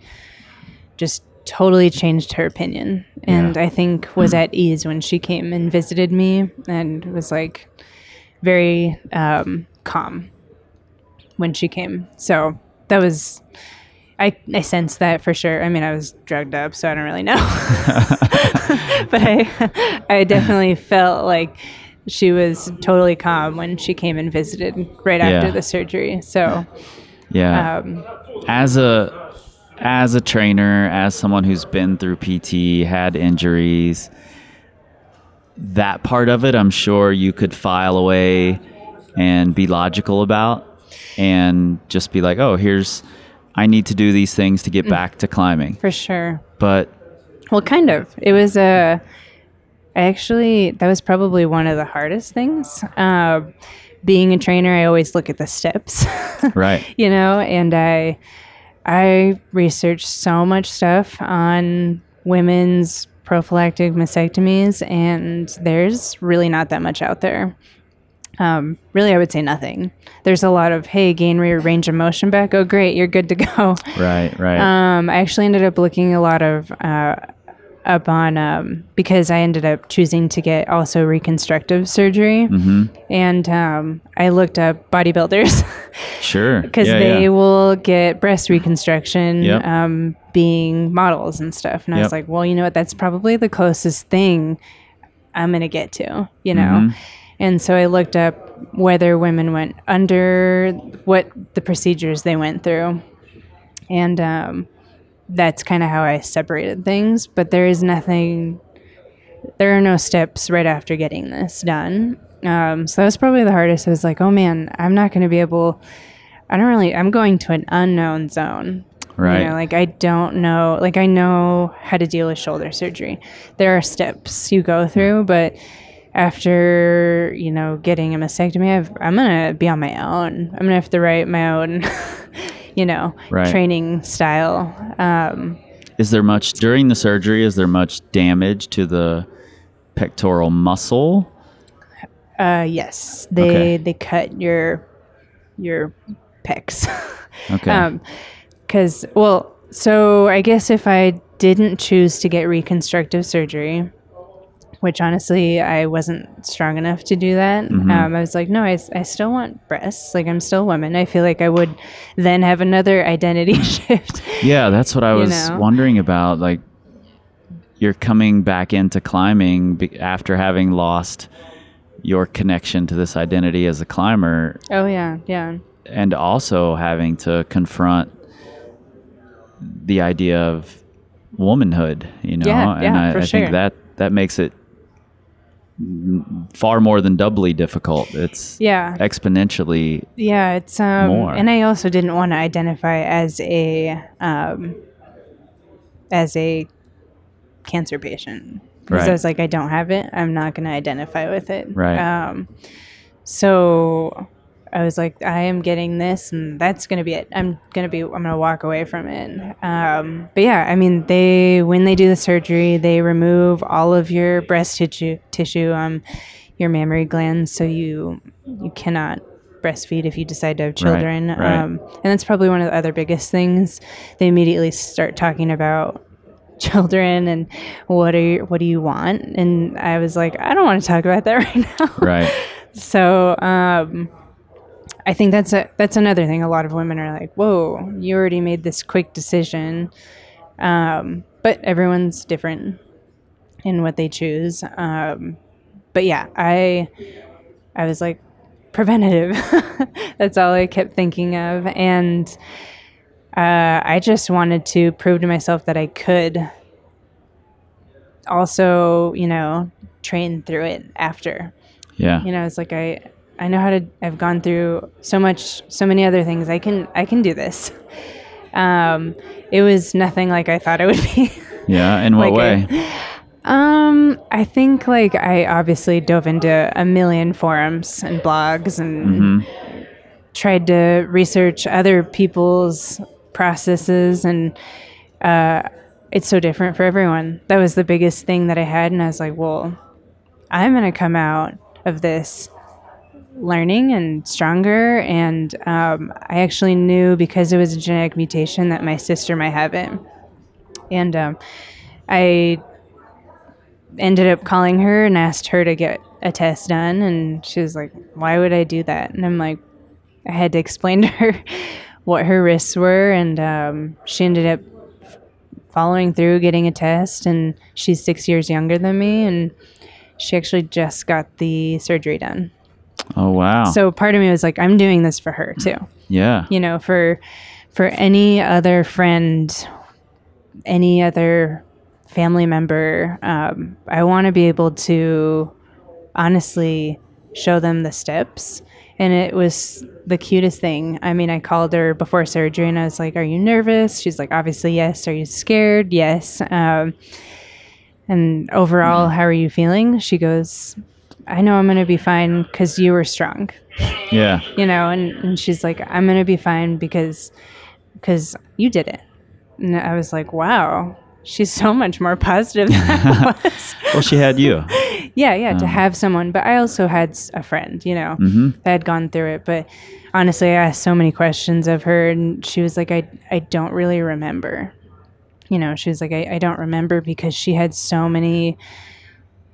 just totally changed her opinion, and Yeah. I think was at ease when she came and visited me, and was like very um, calm when she came. So that was. I, I sensed that for sure. I mean, I was drugged up, so I don't really know. but I, I definitely felt like she was totally calm when she came and visited right after Yeah. the surgery. So, Yeah. um, as a as a trainer, as someone who's been through PT, had injuries, that part of it, I'm sure you could file away and be logical about and just be like, "Oh, here's I need to do these things to Mm. get back to climbing." for sure. But Well, kind of. It was a. I actually that was probably one of the hardest things. Uh, being a trainer, I always look at the steps. right. you know and i i researched so much stuff on women's prophylactic mastectomies and there's really not that much out there um, really i would say nothing there's a lot of hey gain your range of motion back oh great you're good to go Right, right. um, I actually ended up looking a lot of uh, up on um, because I ended up choosing to get also reconstructive surgery, Mm-hmm. and um, I looked up bodybuilders sure. because Yeah, they yeah. will get breast reconstruction Yep. um, being models and stuff. And I was like, well, you know what? That's probably the closest thing I'm going to get to, you know? Mm-hmm. And so I looked up whether women went under, what the procedures they went through. And um, that's kind of how I separated things. But there is nothing, there are no steps right after getting this done. Um, so that was probably the hardest. I was like, oh man, I'm not going to be able, I don't really, I'm going to an unknown zone. Right. You know, like I don't know, like I know how to deal with shoulder surgery. There are steps you go through, but after, you know, getting a mastectomy, I've, I'm going to be on my own. I'm going to have to write my own, you know, Right. training style. Um, Is there much during the surgery? Is there much damage to the pectoral muscle? uh, yes, they, Okay. they cut your, your pecs. Okay. Um, because well, so I guess if I didn't choose to get reconstructive surgery, which honestly I wasn't strong enough to do that, Mm-hmm. um, I was like, no, I, I still want breasts. Like I'm still a woman. I feel like I would then have another identity shift. yeah, that's what I was know? wondering about. Like, you're coming back into climbing be- after having lost your connection to this identity as a climber, oh yeah, yeah, and also having to confront the idea of womanhood. You know, Yeah, and yeah, I, I sure. think that that makes it far more than doubly difficult. It's yeah. exponentially Yeah, it's um More. and I also didn't want to identify as a um as a cancer patient. Because Right. I was like, I don't have it. I'm not gonna identify with it. Right. Um so I was like, I am getting this, and that's gonna be it. I'm gonna be, I'm gonna walk away from it. Um, but yeah, I mean, they when they do the surgery, they remove all of your breast tissue, tissue, um, your mammary glands, so you you cannot breastfeed if you decide to have children. right. Um, and that's probably one of the other biggest things. They immediately start talking about children and what are you, what do you want? And I was like, I don't want to talk about that right now. Right. So um, I think that's a that's another thing. A lot of women are like, "Whoa, you already made this quick decision," um, but everyone's different in what they choose. Um, but yeah, I I was like preventative. that's all I kept thinking of, and uh, I just wanted to prove to myself that I could. Also, you know, train through it after Yeah. you know it's like i i know how to i've gone through so much so many other things i can i can do this um it was nothing like i thought it would be Yeah. In what Like way? a- um i think like i obviously dove into a million forums and blogs and tried to research other people's processes and uh it's so different for everyone that was the biggest thing that i had and i was like well i'm going to come out of this learning and stronger. And um, I actually knew because it was a genetic mutation that my sister might have it. And um, I ended up calling her and asked her to get a test done. And she was like, Why would I do that? And I'm like, I had to explain to her what her risks were. And um, she ended up following through, getting a test. And she's six years younger than me. And she actually just got the surgery done. Oh wow. So part of me was like, I'm doing this for her too. yeah. You know, for for any other friend, any other family member, um, I want to be able to honestly show them the steps. And it was the cutest thing. I mean, I called her before surgery and I was like, Are you nervous? She's like, Obviously, yes. Are you scared? Yes. Um, and overall, how are you feeling? She goes, I know I'm going to be fine because you were strong. Yeah. you know and, and she's like i'm gonna be fine because because you did it. And i was like wow she's so much more positive than i was. Well, she had you. yeah yeah to uh-huh. have someone but i also had a friend you know mm-hmm. that had gone through it but honestly i asked so many questions of her and she was like i, I don't really remember. You know she was like I, I don't remember because she had so many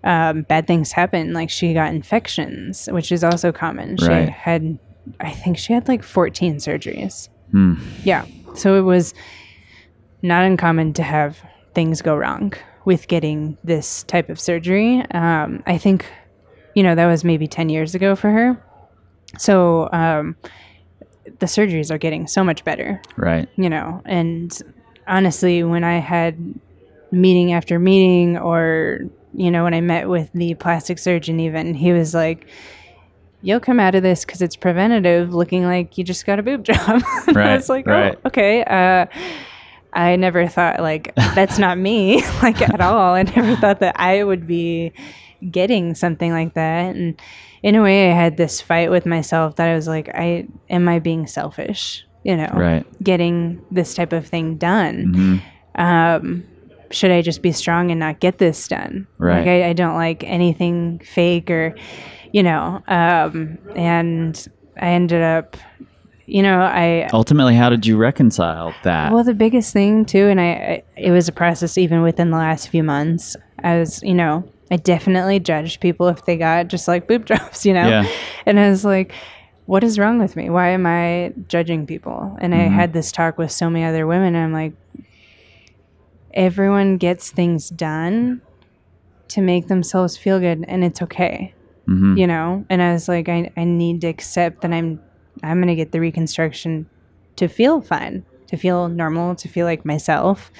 um, bad things happen like she got infections which is also common she Right. had i think she had like 14 surgeries Hmm. yeah so it was not uncommon to have things go wrong with getting this type of surgery um, i think you know that was maybe 10 years ago for her so um, the surgeries are getting so much better Right. you know and honestly when i had meeting after meeting or you know when i met with the plastic surgeon even he was like you'll come out of this because it's preventative looking like you just got a boob job And i Right, was like right. oh okay uh, i never thought like that's not me like at all i never thought that i would be getting something like that and in a way i had this fight with myself that i was like i am i being selfish you know Right. getting this type of thing done. Um, should I just be strong and not get this done? Right. Like I, I don't like anything fake or, you know. Um, and I ended up, you know, I Ultimately, how did you reconcile that? well, the biggest thing too, and I, I it was a process even within the last few months. I was, you know, I definitely judged people if they got just like boob jobs, you know. Yeah. And I was like, what is wrong with me? Why am I judging people? And I had this talk with so many other women, and I'm like, everyone gets things done to make themselves feel good, and it's okay, you know. And I was like, I, I need to accept that I'm I'm gonna get the reconstruction to feel fine, to feel normal, to feel like myself.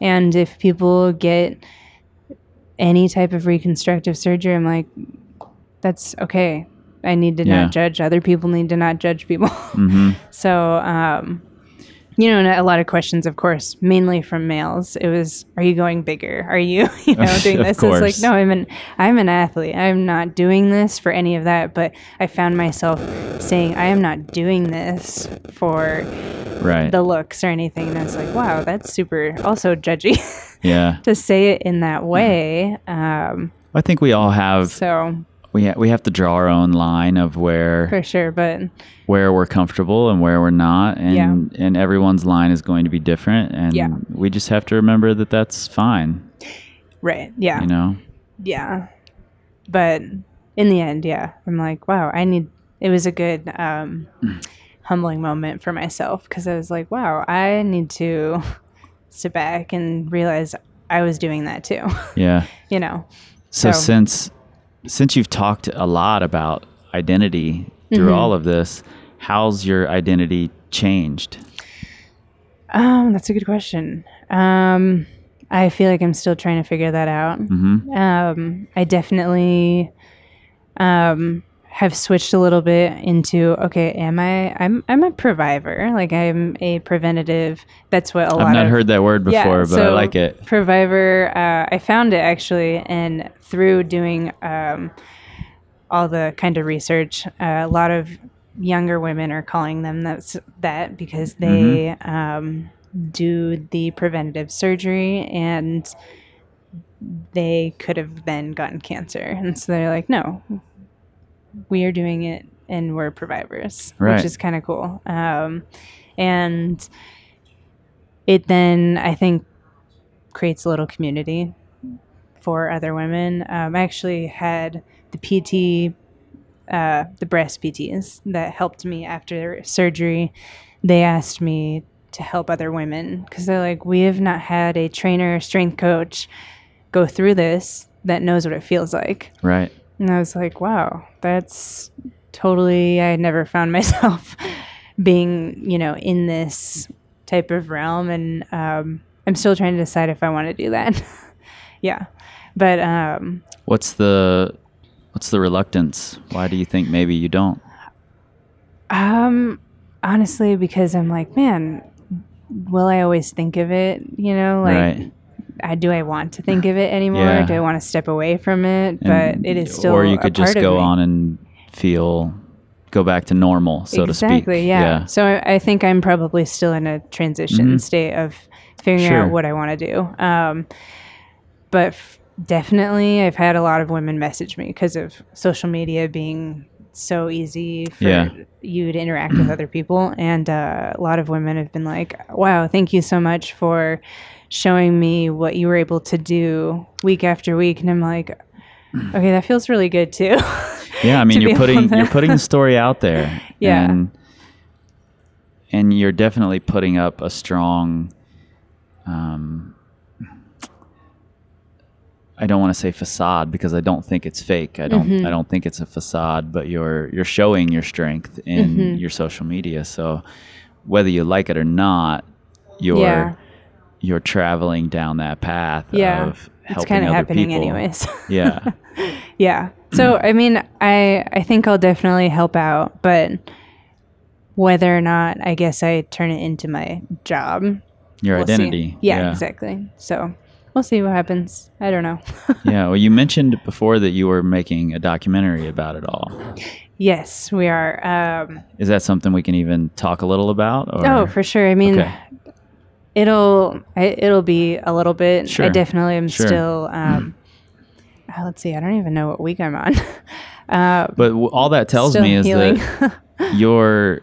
And if people get any type of reconstructive surgery, I'm like, that's okay. I need to Yeah. not judge. Other people need to not judge people. Mm-hmm. so, um, you know, and a lot of questions, of course, mainly from males. It was, "Are you going bigger? Are you, you know, doing this?" It's like, no, I'm an, I'm an athlete. I'm not doing this for any of that. But I found myself saying I am not doing this for Right. the looks or anything. And I was like, wow, that's super also judgy yeah. to say it in that way. Um, I think we all have so we ha- we have to draw our own line of where for sure, but where we're comfortable and where we're not and Yeah. and everyone's line is going to be different and Yeah. we just have to remember that that's fine, right, yeah, you know. yeah. But in the end, yeah, I'm like, wow, I need. It was a good um, humbling moment for myself because I was like, wow, I need to sit back and realize I was doing that too. Yeah. you know, So, So- since since you've talked a lot about identity through Mm-hmm. all of this, how's your identity changed? Um, that's a good question. Um, I feel like I'm still trying to figure that out. Mhm. Um, I definitely um, have switched a little bit into okay, am I? I'm I'm a provider. Like I'm a preventative. That's what a lot I've not of heard that word before, but I like it. Provider. Uh, I found it actually, and through doing um, all the kind of research, uh, a lot of younger women are calling them that's that because they um, do the preventative surgery and they could have then gotten cancer, and so they're like, no, we are doing it, and we're providers, Right. which is kind of cool. Um, and it then I think creates a little community for other women. Um, I actually had the PT, uh, the breast PTs that helped me after surgery. They asked me to help other women because they're like, we have not had a trainer, strength coach go through this that knows what it feels like. Right. And I was like, wow, that's totally, I never found myself being, you know, in this type of realm. And um, I'm still trying to decide if I want to do that. yeah. But um, What's the what's the reluctance? Why do you think maybe you don't? um, honestly, because I'm like, man, will I always think of it? You know, like, right. I, do I want to think of it anymore? Yeah. Do I want to step away from it? And- but it is still or you could just go on and feel go back to normal, so to speak. exactly yeah, so I, I think i'm probably still in a transition state of figuring Mm-hmm. Sure. out what i want to do um, but f- definitely i've had a lot of women message me because of social media being so easy for Yeah. you to interact with other people and uh, a lot of women have been like wow thank you so much for showing me what you were able to do week after week and i'm like okay that feels really good too Yeah, I mean you're putting to- you're putting the story out there. Yeah. And and you're definitely putting up a strong um I don't want to say facade because I don't think it's fake. I don't Mm-hmm. I don't think it's a facade, but you're you're showing your strength in Mm-hmm. your social media. So whether you like it or not, you're Yeah. You're traveling down that path yeah of it's kind of happening people. anyways Yeah. yeah so i mean i i think i'll definitely help out but whether or not i guess i turn it into my job Your we'll identity. yeah, exactly so we'll see what happens i don't know Yeah, well, you mentioned before that you were making a documentary about it all. yes we are um Is that something we can even talk a little about? Or? oh for sure i mean Okay. It'll it'll be a little bit Sure. i definitely am Sure. still um uh, let's see i don't even know what week i'm on uh But w- all that tells me is healing. that you're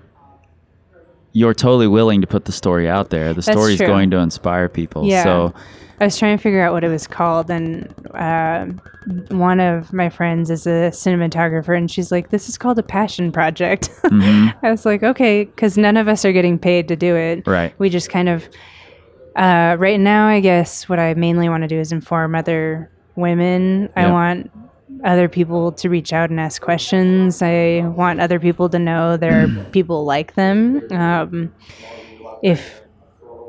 you're totally willing to put the story out there. The story's true. going to inspire people. Yeah. So I was trying to figure out what it was called, and uh, one of my friends is a cinematographer, and she's like, "This is called a passion project." Mm-hmm. I was like, "Okay," because none of us are getting paid to do it. Right. We just kind of, uh, right now, I guess what I mainly want to do is inform other women. I want other people to reach out and ask questions. I want other people to know there are people like them. Um, if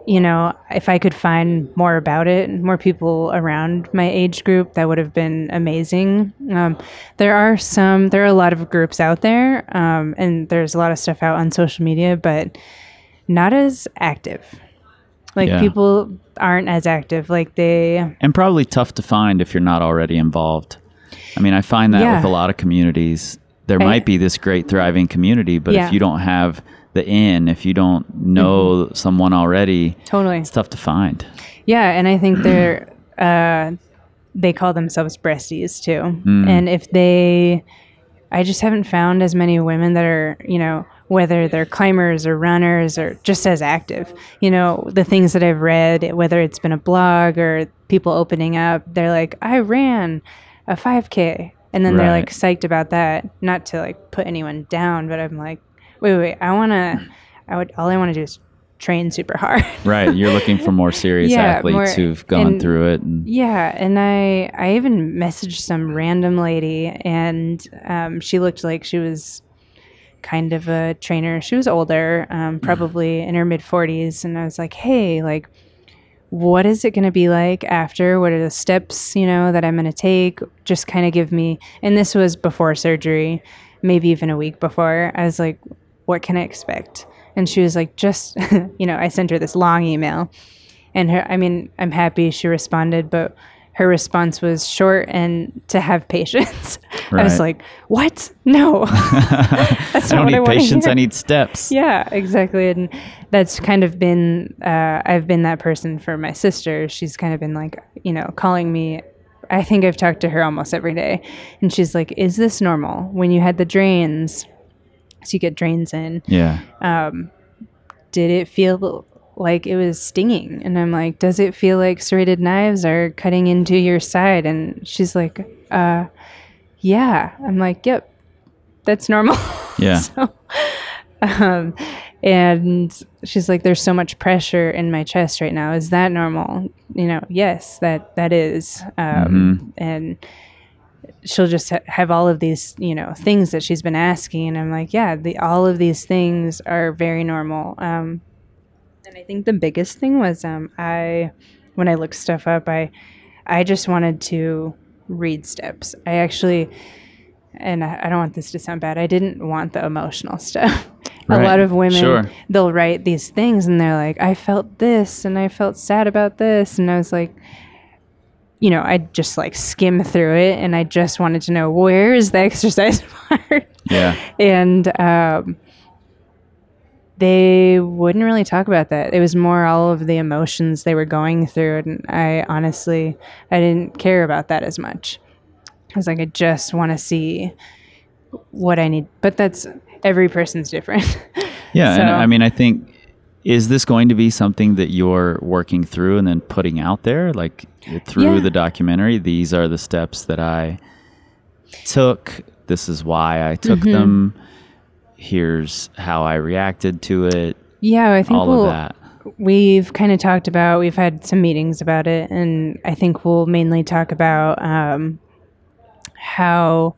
you know, if I could find more about it, more people around my age group, that would have been amazing. Um, there are some, there are a lot of groups out there, um, and there's a lot of stuff out on social media, but not as active. Like Yeah. people aren't as active. Like they, and probably tough to find if you're not already involved. I mean, I find that Yeah. with a lot of communities there I- might be this great thriving community, but Yeah. if you don't have the in, if you don't know Mm-hmm. someone already, Totally. it's tough to find. Yeah, and I think they're uh, they call themselves breasties too. And if they, I just haven't found as many women that are you know whether they're climbers or runners or just as active. You know the things that I've read, whether it's been a blog or people opening up, they're like, I ran a 5K, and then they're like psyched about that. Not to like put anyone down, but I'm like, wait, wait, I want to. I would all I want to do is train super hard. Right. You're looking for more serious Yeah, athletes more- who've gone and- through it. And, Yeah, and I I even messaged some random lady, and um, she looked like she was kind of a trainer. She was older, um, probably in her mid forties, and I was like, hey, like, what is it going to be like after? What are the steps you know that I'm going to take? Just kind of give me. And this was before surgery, maybe even a week before. I was like, what can I expect? And she was like, just you know, I sent her this long email and her i mean i'm happy she responded but her response was short and to have patience i was like what no that's I don't what need I patience. hear. I need steps. yeah exactly and that's kind of been uh, i've been that person for my sister she's kind of been like you know calling me i think i've talked to her almost every day and she's like is this normal when you had the drains so you get drains in Yeah. Um, did it feel like it was stinging? And I'm like, does it feel like serrated knives are cutting into your side? And she's like, uh, yeah. I'm like, yep, that's normal. Yeah. so, um, and she's like, there's so much pressure in my chest right now. Is that normal? You know, yes, that that is. Um, And she'll just ha- have all of these, you know, things that she's been asking, and I'm like, yeah, the all of these things are very normal. Um, I think the biggest thing was um, I, when I looked stuff up, I, I just wanted to read steps. I actually, and I, I don't want this to sound bad. I didn't want the emotional stuff. Right. A lot of women, Sure. they'll write these things, and they're like, I felt this, and I felt sad about this, and I was like, you know, I just like skim through it, and I just wanted to know where is the exercise part Yeah. and um, they wouldn't really talk about that. It was more all of the emotions they were going through, and I honestly, I didn't care about that as much. I was like, I just want to see what I need, but that's every person's different. Yeah, and I mean, I think is this going to be something that you're working through and then putting out there, like through Yeah. the documentary? These are the steps that I took. This is why I took Mm-hmm. them. Here's how I reacted to it. yeah, I think All we'll, of that. we've kind of talked about we've had some meetings about it and i think we'll mainly talk about um, how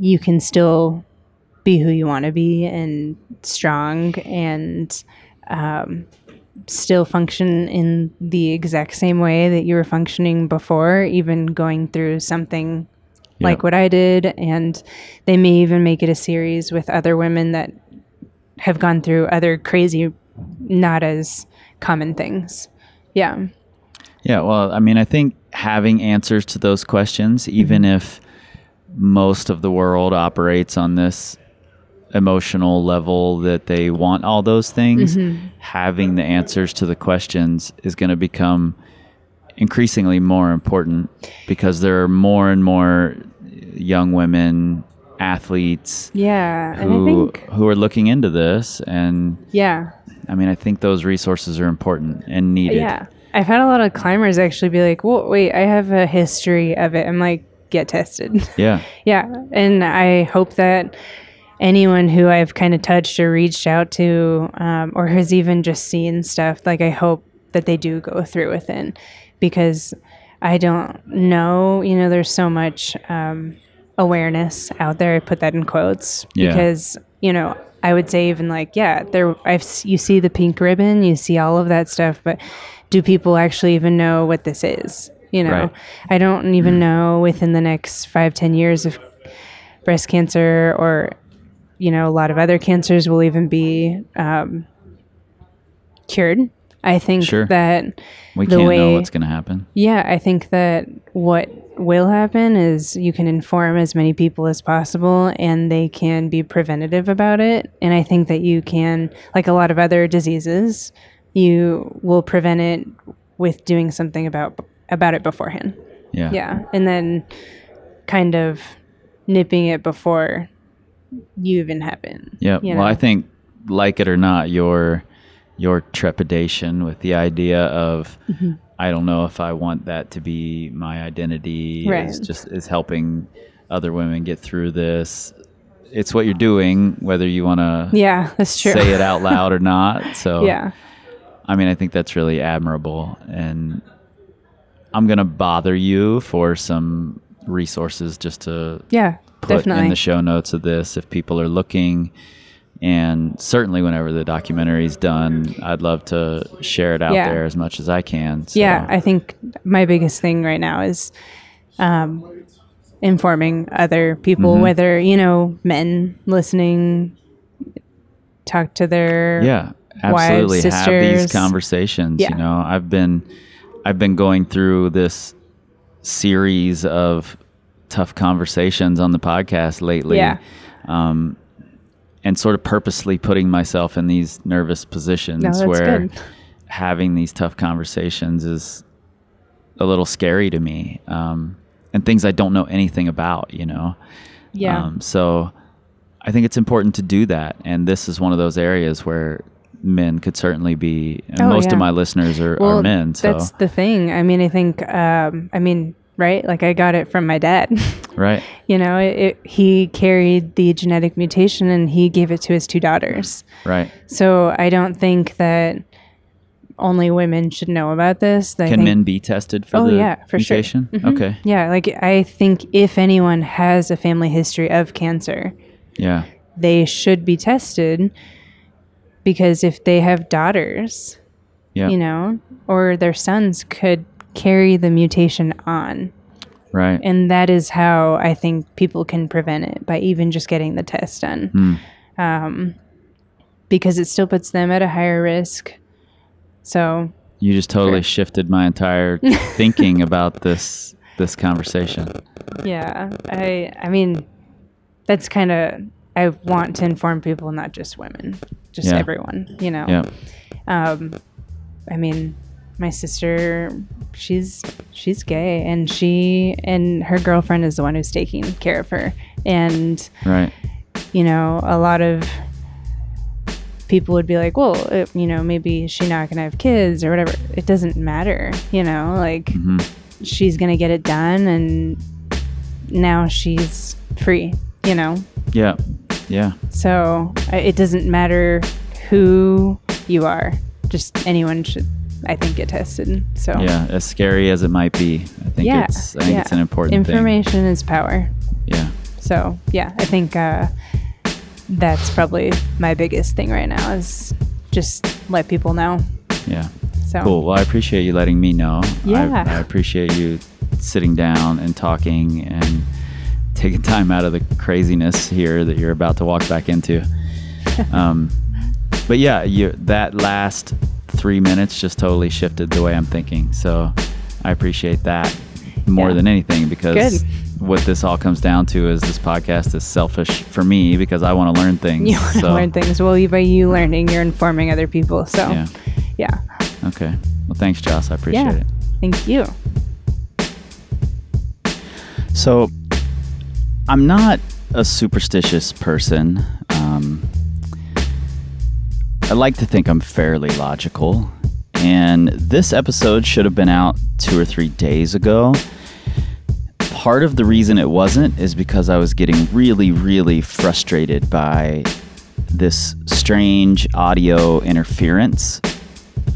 you can still be who you want to be and strong and um, still function in the exact same way that you were functioning before even going through something like what i did and they may even make it a series with other women that have gone through other crazy, not as common things. Yeah. Yeah, well, I mean, I think having answers to those questions, even Mm-hmm. if most of the world operates on this emotional level that they want all those things, Mm-hmm. having the answers to the questions is going to become increasingly more important because there are more and more young women athletes Yeah. And I who think, who are looking into this and yeah. I mean I think those resources are important and needed. Yeah. I've had a lot of climbers actually be like, well, wait, I have a history of it. I'm like, get tested. Yeah. yeah. And I hope that anyone who I've kind of touched or reached out to um, or has even just seen stuff, like, I hope that they do go through with it because I don't know, you know, there's so much um, awareness out there. I put that in quotes Yeah. because, you know, I would say even like, yeah, there, I've, you see the pink ribbon, you see all of that stuff, but do people actually even know what this is? You know, Right. I don't even know within the next five, ten years if breast cancer or, you know, a lot of other cancers will even be um, cured. I think Sure. that We The can't know way- what's going to happen. yeah, I think that what will happen is you can inform as many people as possible and they can be preventative about it. And I think that you can, like a lot of other diseases, you will prevent it with doing something about about it beforehand. Yeah. Yeah. And then kind of nipping it before you even happen. Yeah. you Well, I think, like it or not, your your trepidation with the idea of Mm-hmm. I don't know if I want that to be my identity is just is helping other women get through this. It's what you're doing, whether you want to Yeah, that's true. say it out loud or not. So yeah. I mean, I think that's really admirable, and I'm gonna bother you for some resources just to Yeah. put definitely. in the show notes of this if people are looking. And certainly, whenever the documentary's done, I'd love to share it out Yeah. there as much as I can. So, Yeah, I think my biggest thing right now is um, informing other people, Mm-hmm. whether you know men listening, talk to their yeah, wives, absolutely. Have these conversations. Yeah. You know, I've been, I've been going through this series of tough conversations on the podcast lately. Yeah. Um, and sort of purposely putting myself in these nervous positions No, where good. having these tough conversations is a little scary to me um, and things i don't know anything about you know Yeah. um, so i think it's important to do that and this is one of those areas where men could certainly be and Oh, most yeah. of my listeners are, well, are men so that's the thing. I mean, I think, um, I mean, right? Like I got it from my dad. right you know, it, it, he carried the genetic mutation and he gave it to his two daughters. right So I don't think that only women should know about this. I can think, men be tested for Oh, the yeah, for sure. mutation Mhm. okay Yeah, like I think if anyone has a family history of cancer, yeah they should be tested because if they have daughters, yeah you know, or their sons could carry the mutation on. right And that is how I think people can prevent it by even just getting the test done. Hmm. Um, because it still puts them at a higher risk. So, You just totally Sure. shifted my entire thinking about this this conversation. yeah, I I mean that's kind of I want to inform people not just women, just Yeah. everyone, you know. Yeah. Um I mean, my sister she's she's gay and she and her girlfriend is the one who's taking care of her and Right. you know, a lot of people would be like, well, it, you know, maybe is she not going to have kids or whatever. It doesn't matter, you know, like Mhm. she's going to get it done and now she's free, you know? Yeah. Yeah. So it doesn't matter who you are, just anyone should, I think, get tested. So, Yeah. As scary as it might be, I think yeah. it's I think yeah. it's an important thing. Information is power. Yeah. So yeah, I think uh, that's probably my biggest thing right now is just let people know. Yeah. So Cool. Well, I appreciate you letting me know. Yeah. I, I appreciate you sitting down and talking and taking time out of the craziness here that you're about to walk back into. um, but yeah, you that last three minutes just totally shifted the way I'm thinking. So I appreciate that more Yeah. than anything because Good. what this all comes down to is this podcast is selfish for me because I want to learn things. you want to so, learn things. Well, you, by you learning, you're informing other people. So Yeah. yeah, Okay. Well, thanks, Jos. I appreciate yeah. it. Thank you. So, I'm not a superstitious person. Um, I like to think I'm fairly logical. And this episode should have been out two or three days ago. Part of the reason it wasn't is because I was getting really, really frustrated by this strange audio interference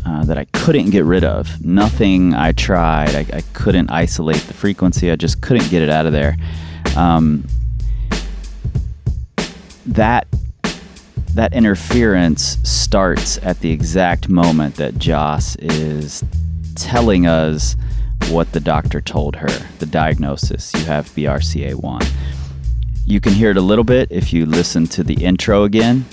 uh, that I couldn't get rid of. Nothing I tried, I, I couldn't isolate the frequency. I just couldn't get it out of there. Um, that that interference starts at the exact moment that Jos is telling us what the doctor told her, the diagnosis. You have BRCA1. You can hear it a little bit if you listen to the intro again,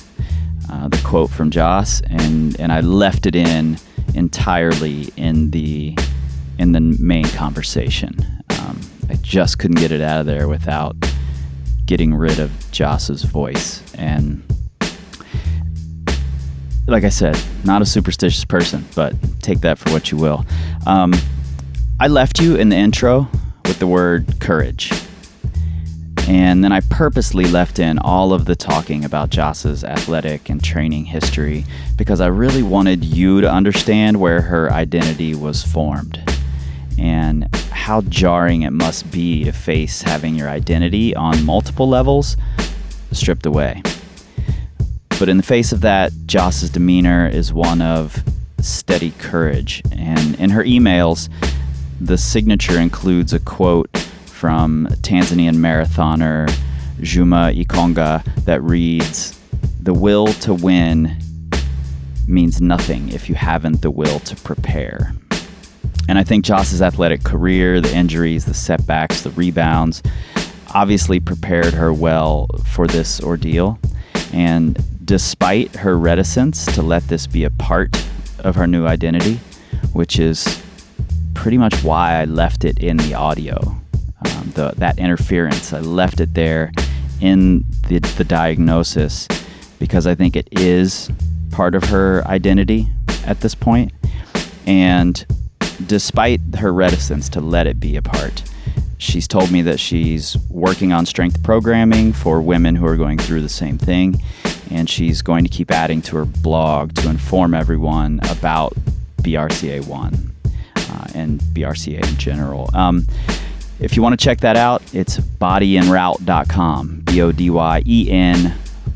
uh, the quote from Jos, and and I left it in entirely in the in the main conversation. Um, I just couldn't get it out of there without getting rid of Jos's voice. And like I said, not a superstitious person, but take that for what you will. Um, I left you in the intro with the word courage. And then I purposely left in all of the talking about Jos's athletic and training history because I really wanted you to understand where her identity was formed and how jarring it must be to face having your identity on multiple levels stripped away. But in the face of that, Jos's demeanor is one of steady courage. And in her emails, the signature includes a quote from Tanzanian marathoner Juma Ikangaa that reads The will to win means nothing if you haven't the will to prepare. And I think Jos's athletic career, the injuries, the setbacks, the rebounds, obviously prepared her well for this ordeal. And despite her reticence to let this be a part of her new identity, which is pretty much why I left it in the audio um, the, that interference. I left it there in the, the diagnosis because I think it is part of her identity at this point. And despite her reticence to let it be a part, she's told me that she's working on strength programming for women who are going through the same thing. And she's going to keep adding to her blog to inform everyone about BRCA1 uh, and BRCA in general. Um, if you want to check that out, it's bodyenroute.com. B O D Y E N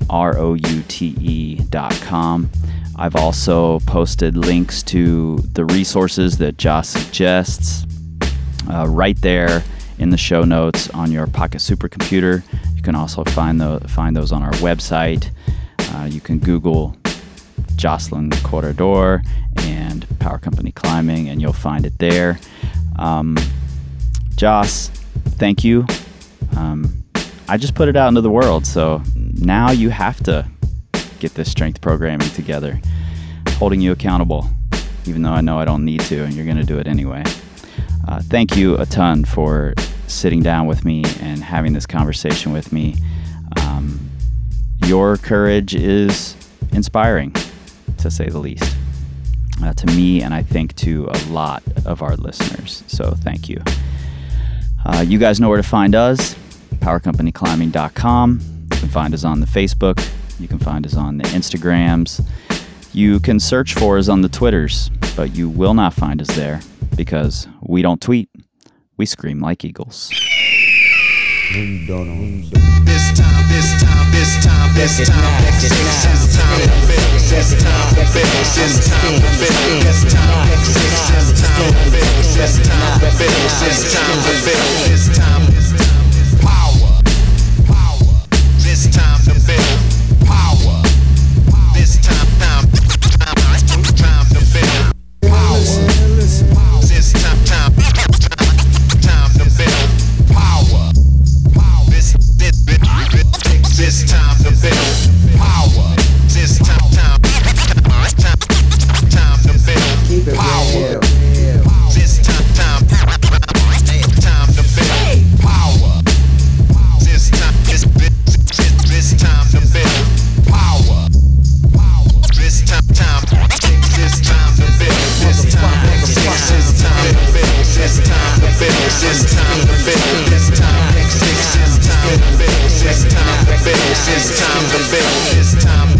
R O U T E.com. I've also posted links to the resources that Jos suggests uh, right there in the show notes on your Pocket Supercomputer. You can also find, the, find those on our website. Uh, you can Google Joslynn Corredor and Power Company Climbing, and you'll find it there. Um, Jos, thank you. Um, I just put it out into the world, so now you have to get this strength programming together, holding you accountable, even though I know I don't need to, and you're going to do it anyway. Uh, thank you a ton for sitting down with me and having this conversation with me. Um, your courage is inspiring, to say the least, uh, to me, and I think to a lot of our listeners. So thank you. Uh, you guys know where to find us powercompanyclimbing.com. You can find us on the Facebook. You can find us on the Instagrams. You can search for us on the Twitters, but you will not find us there because we don't tweet. We scream like eagles. Maybe don't know. This time, this time, this time, this time, this time, this time, this time, this time, this time, this time, this time, this time, this time, this time, It's time to build. It's time to build. It's time to build. It's time to build. It's time to build. It's time